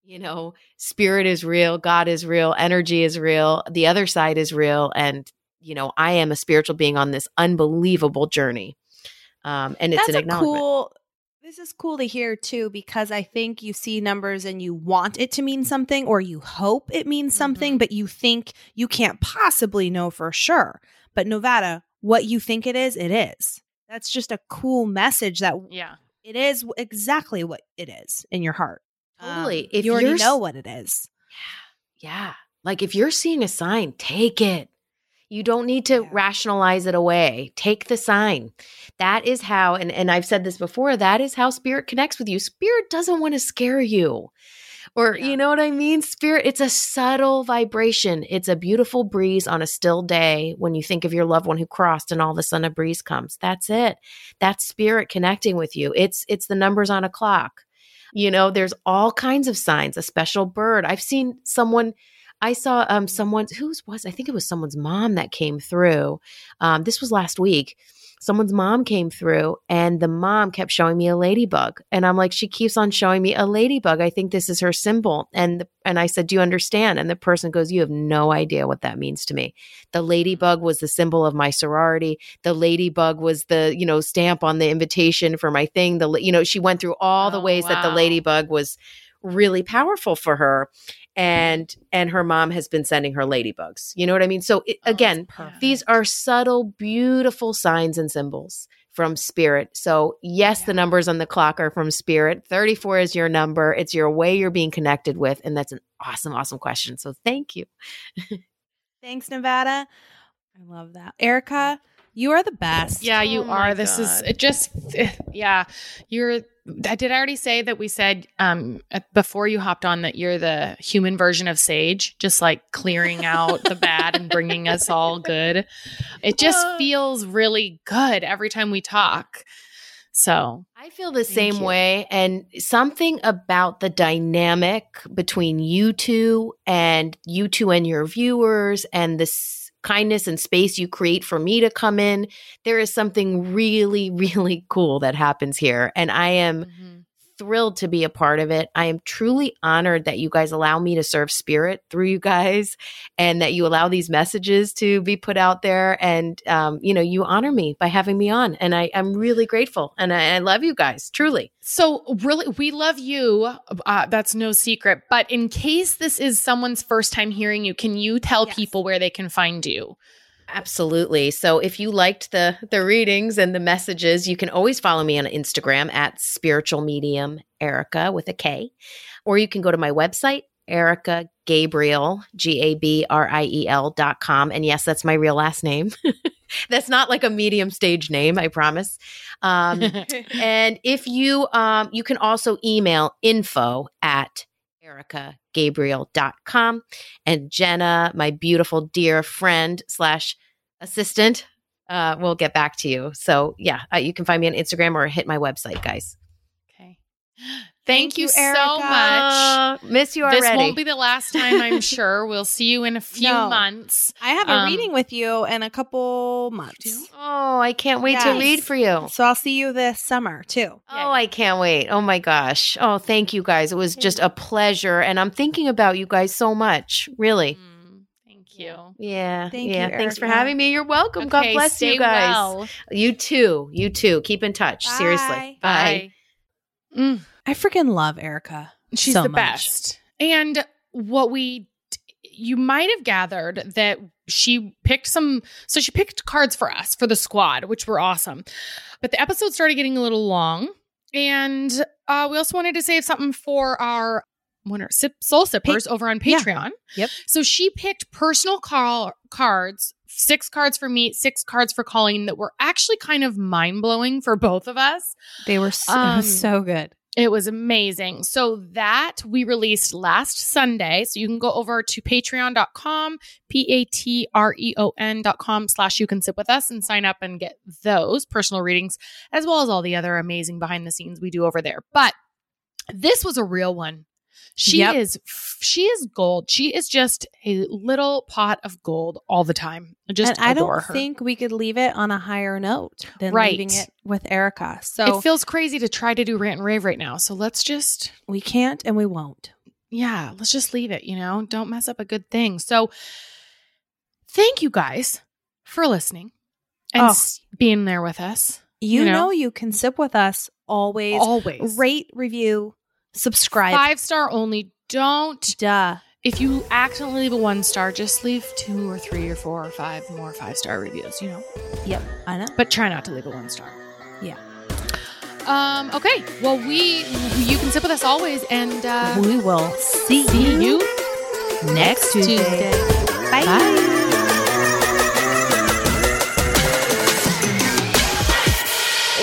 You know, spirit is real, God is real, energy is real, the other side is real. And, you know, I am a spiritual being on this unbelievable journey. Um, and it's That's an acknowledgement. Cool, this is cool to hear too, because I think you see numbers and you want it to mean something or you hope it means something, mm-hmm. but you think you can't possibly know for sure. But Nevada, what you think it is, it is. That's just a cool message that yeah it is exactly what it is in your heart. Totally. Um, if you already know what it is. Yeah. Yeah. Like if you're seeing a sign, take it. You don't need to yeah. rationalize it away. Take the sign. That is how, and, and I've said this before, that is how spirit connects with you. Spirit doesn't want to scare you or yeah. you know what I mean? Spirit, it's a subtle vibration. It's a beautiful breeze on a still day when you think of your loved one who crossed and all of a sudden a breeze comes. That's it. That's spirit connecting with you. It's it's the numbers on a clock. You know, there's all kinds of signs, a special bird. I've seen someone I saw um someone whose was I think it was someone's mom that came through. Um, this was last week someone's mom came through and the mom kept showing me a ladybug. And i'm like she keeps on showing me a ladybug. I think this is her symbol. And the, and i said do you understand? And the person goes you have no idea what that means to me. The ladybug was the symbol of my sorority. The ladybug was the you know stamp on the invitation for my thing. The you know she went through all the oh, ways wow. that the ladybug was really powerful for her and and her mom has been sending her ladybugs. You know what i mean? So it, oh, again these are subtle beautiful signs and symbols from spirit. So yes yeah. the numbers on the clock are from spirit. 34 is your number. It's your way you're being connected with and that's an awesome awesome question. So thank you. *laughs* Thanks nevada. I love that. Erika you are the best. Yeah, you oh are. This God. is it just yeah, you're I did I already say that we said um before you hopped on that you're the human version of Sage, just like clearing out the bad and bringing us all good. It just uh. *laughs* feels really good every time we talk. So I feel the same you. way. And something about the dynamic between you two and you two and your viewers and this kindness and space you create for me to come in. There is something really, *laughs* really cool that happens here. And I am mm-hmm thrilled to be a part of it. I am truly honored that you guys allow me to serve spirit through you guys and that you allow these messages to be put out there. And, um, you know, you honor me by having me on. And I, am really grateful. And I, I, love you guys, truly. So, really, we love you. Uh, that's no secret. But in case this is someone's first time hearing you, can you tell yes. people where they can find you? Absolutely. So if you liked the the readings and the messages, you can always follow me on Instagram at spiritual medium Erika with a K. Or you can go to my website, Erika Gabriel, G A B R I E L dot com. And yes, that's my real last name. *laughs* that's not like a medium stage name, I promise. Um, *laughs* and if you, um, you can also email info at erikagabriel.com. And Jenna, my beautiful dear friend slash assistant, uh, we'll get back to you. So yeah, uh, you can find me on Instagram or hit my website, guys. okay. *gasps* Thank, you, so much. Miss you already. This won't be the last time, I'm *laughs* sure. We'll see you in a few No. months. I have a Um, reading with you in a couple months. oh, I can't wait to read for you. So I'll see you this summer too. Oh, I can't wait. Oh my gosh. Oh, thank you guys. It was just a pleasure. And I'm thinking about you guys so much. Really. Mm, thank you. Yeah. Thank you, yeah. Thanks for Erika. having me. You're welcome. God bless stay you guys. well. You too. You too. Keep in touch. Seriously. Bye. Bye. Mm. I freaking love Erika. She's so the much. best. And what we you might have gathered that she picked some so she picked cards for us for the squad, which were awesome. But the episode started getting a little long. And uh, we also wanted to save something for our winner sip, soul sippers over on Yeah. Patreon. Yep. So she picked personal call cards, six cards for me, six cards for Colleen that were actually kind of mind blowing for both of us. They were so, Um, so good. It was amazing. So that we released last Sunday. So you can go over to patreon.com, P-A-T-R-E-O-N dot com slash you can sip with us and sign up and get those personal readings, as well as all the other amazing behind the scenes we do over there. But this was a real one. She Yep. is she is gold. She is just a little pot of gold all the time. I just and I don't her. think we could leave it on a higher note than Right. leaving it with Erika. So it feels crazy to try to do rant and rave right now. So let's just we can't and we won't. yeah, let's just leave it, you know? Don't mess up a good thing. So, thank you guys for listening and Oh. being there with us. You, You know? know? you can sip with us always. Always. Rate, review, subscribe. Five star only. Don't, Duh. if you accidentally leave a one star, just leave two or three or four or five more five star reviews, you know? Yep, I know. But try not to leave a one star. Yeah. Um, okay. Well, we, you can sip with us always and, uh, we will see, see you next Tuesday. Tuesday. Bye.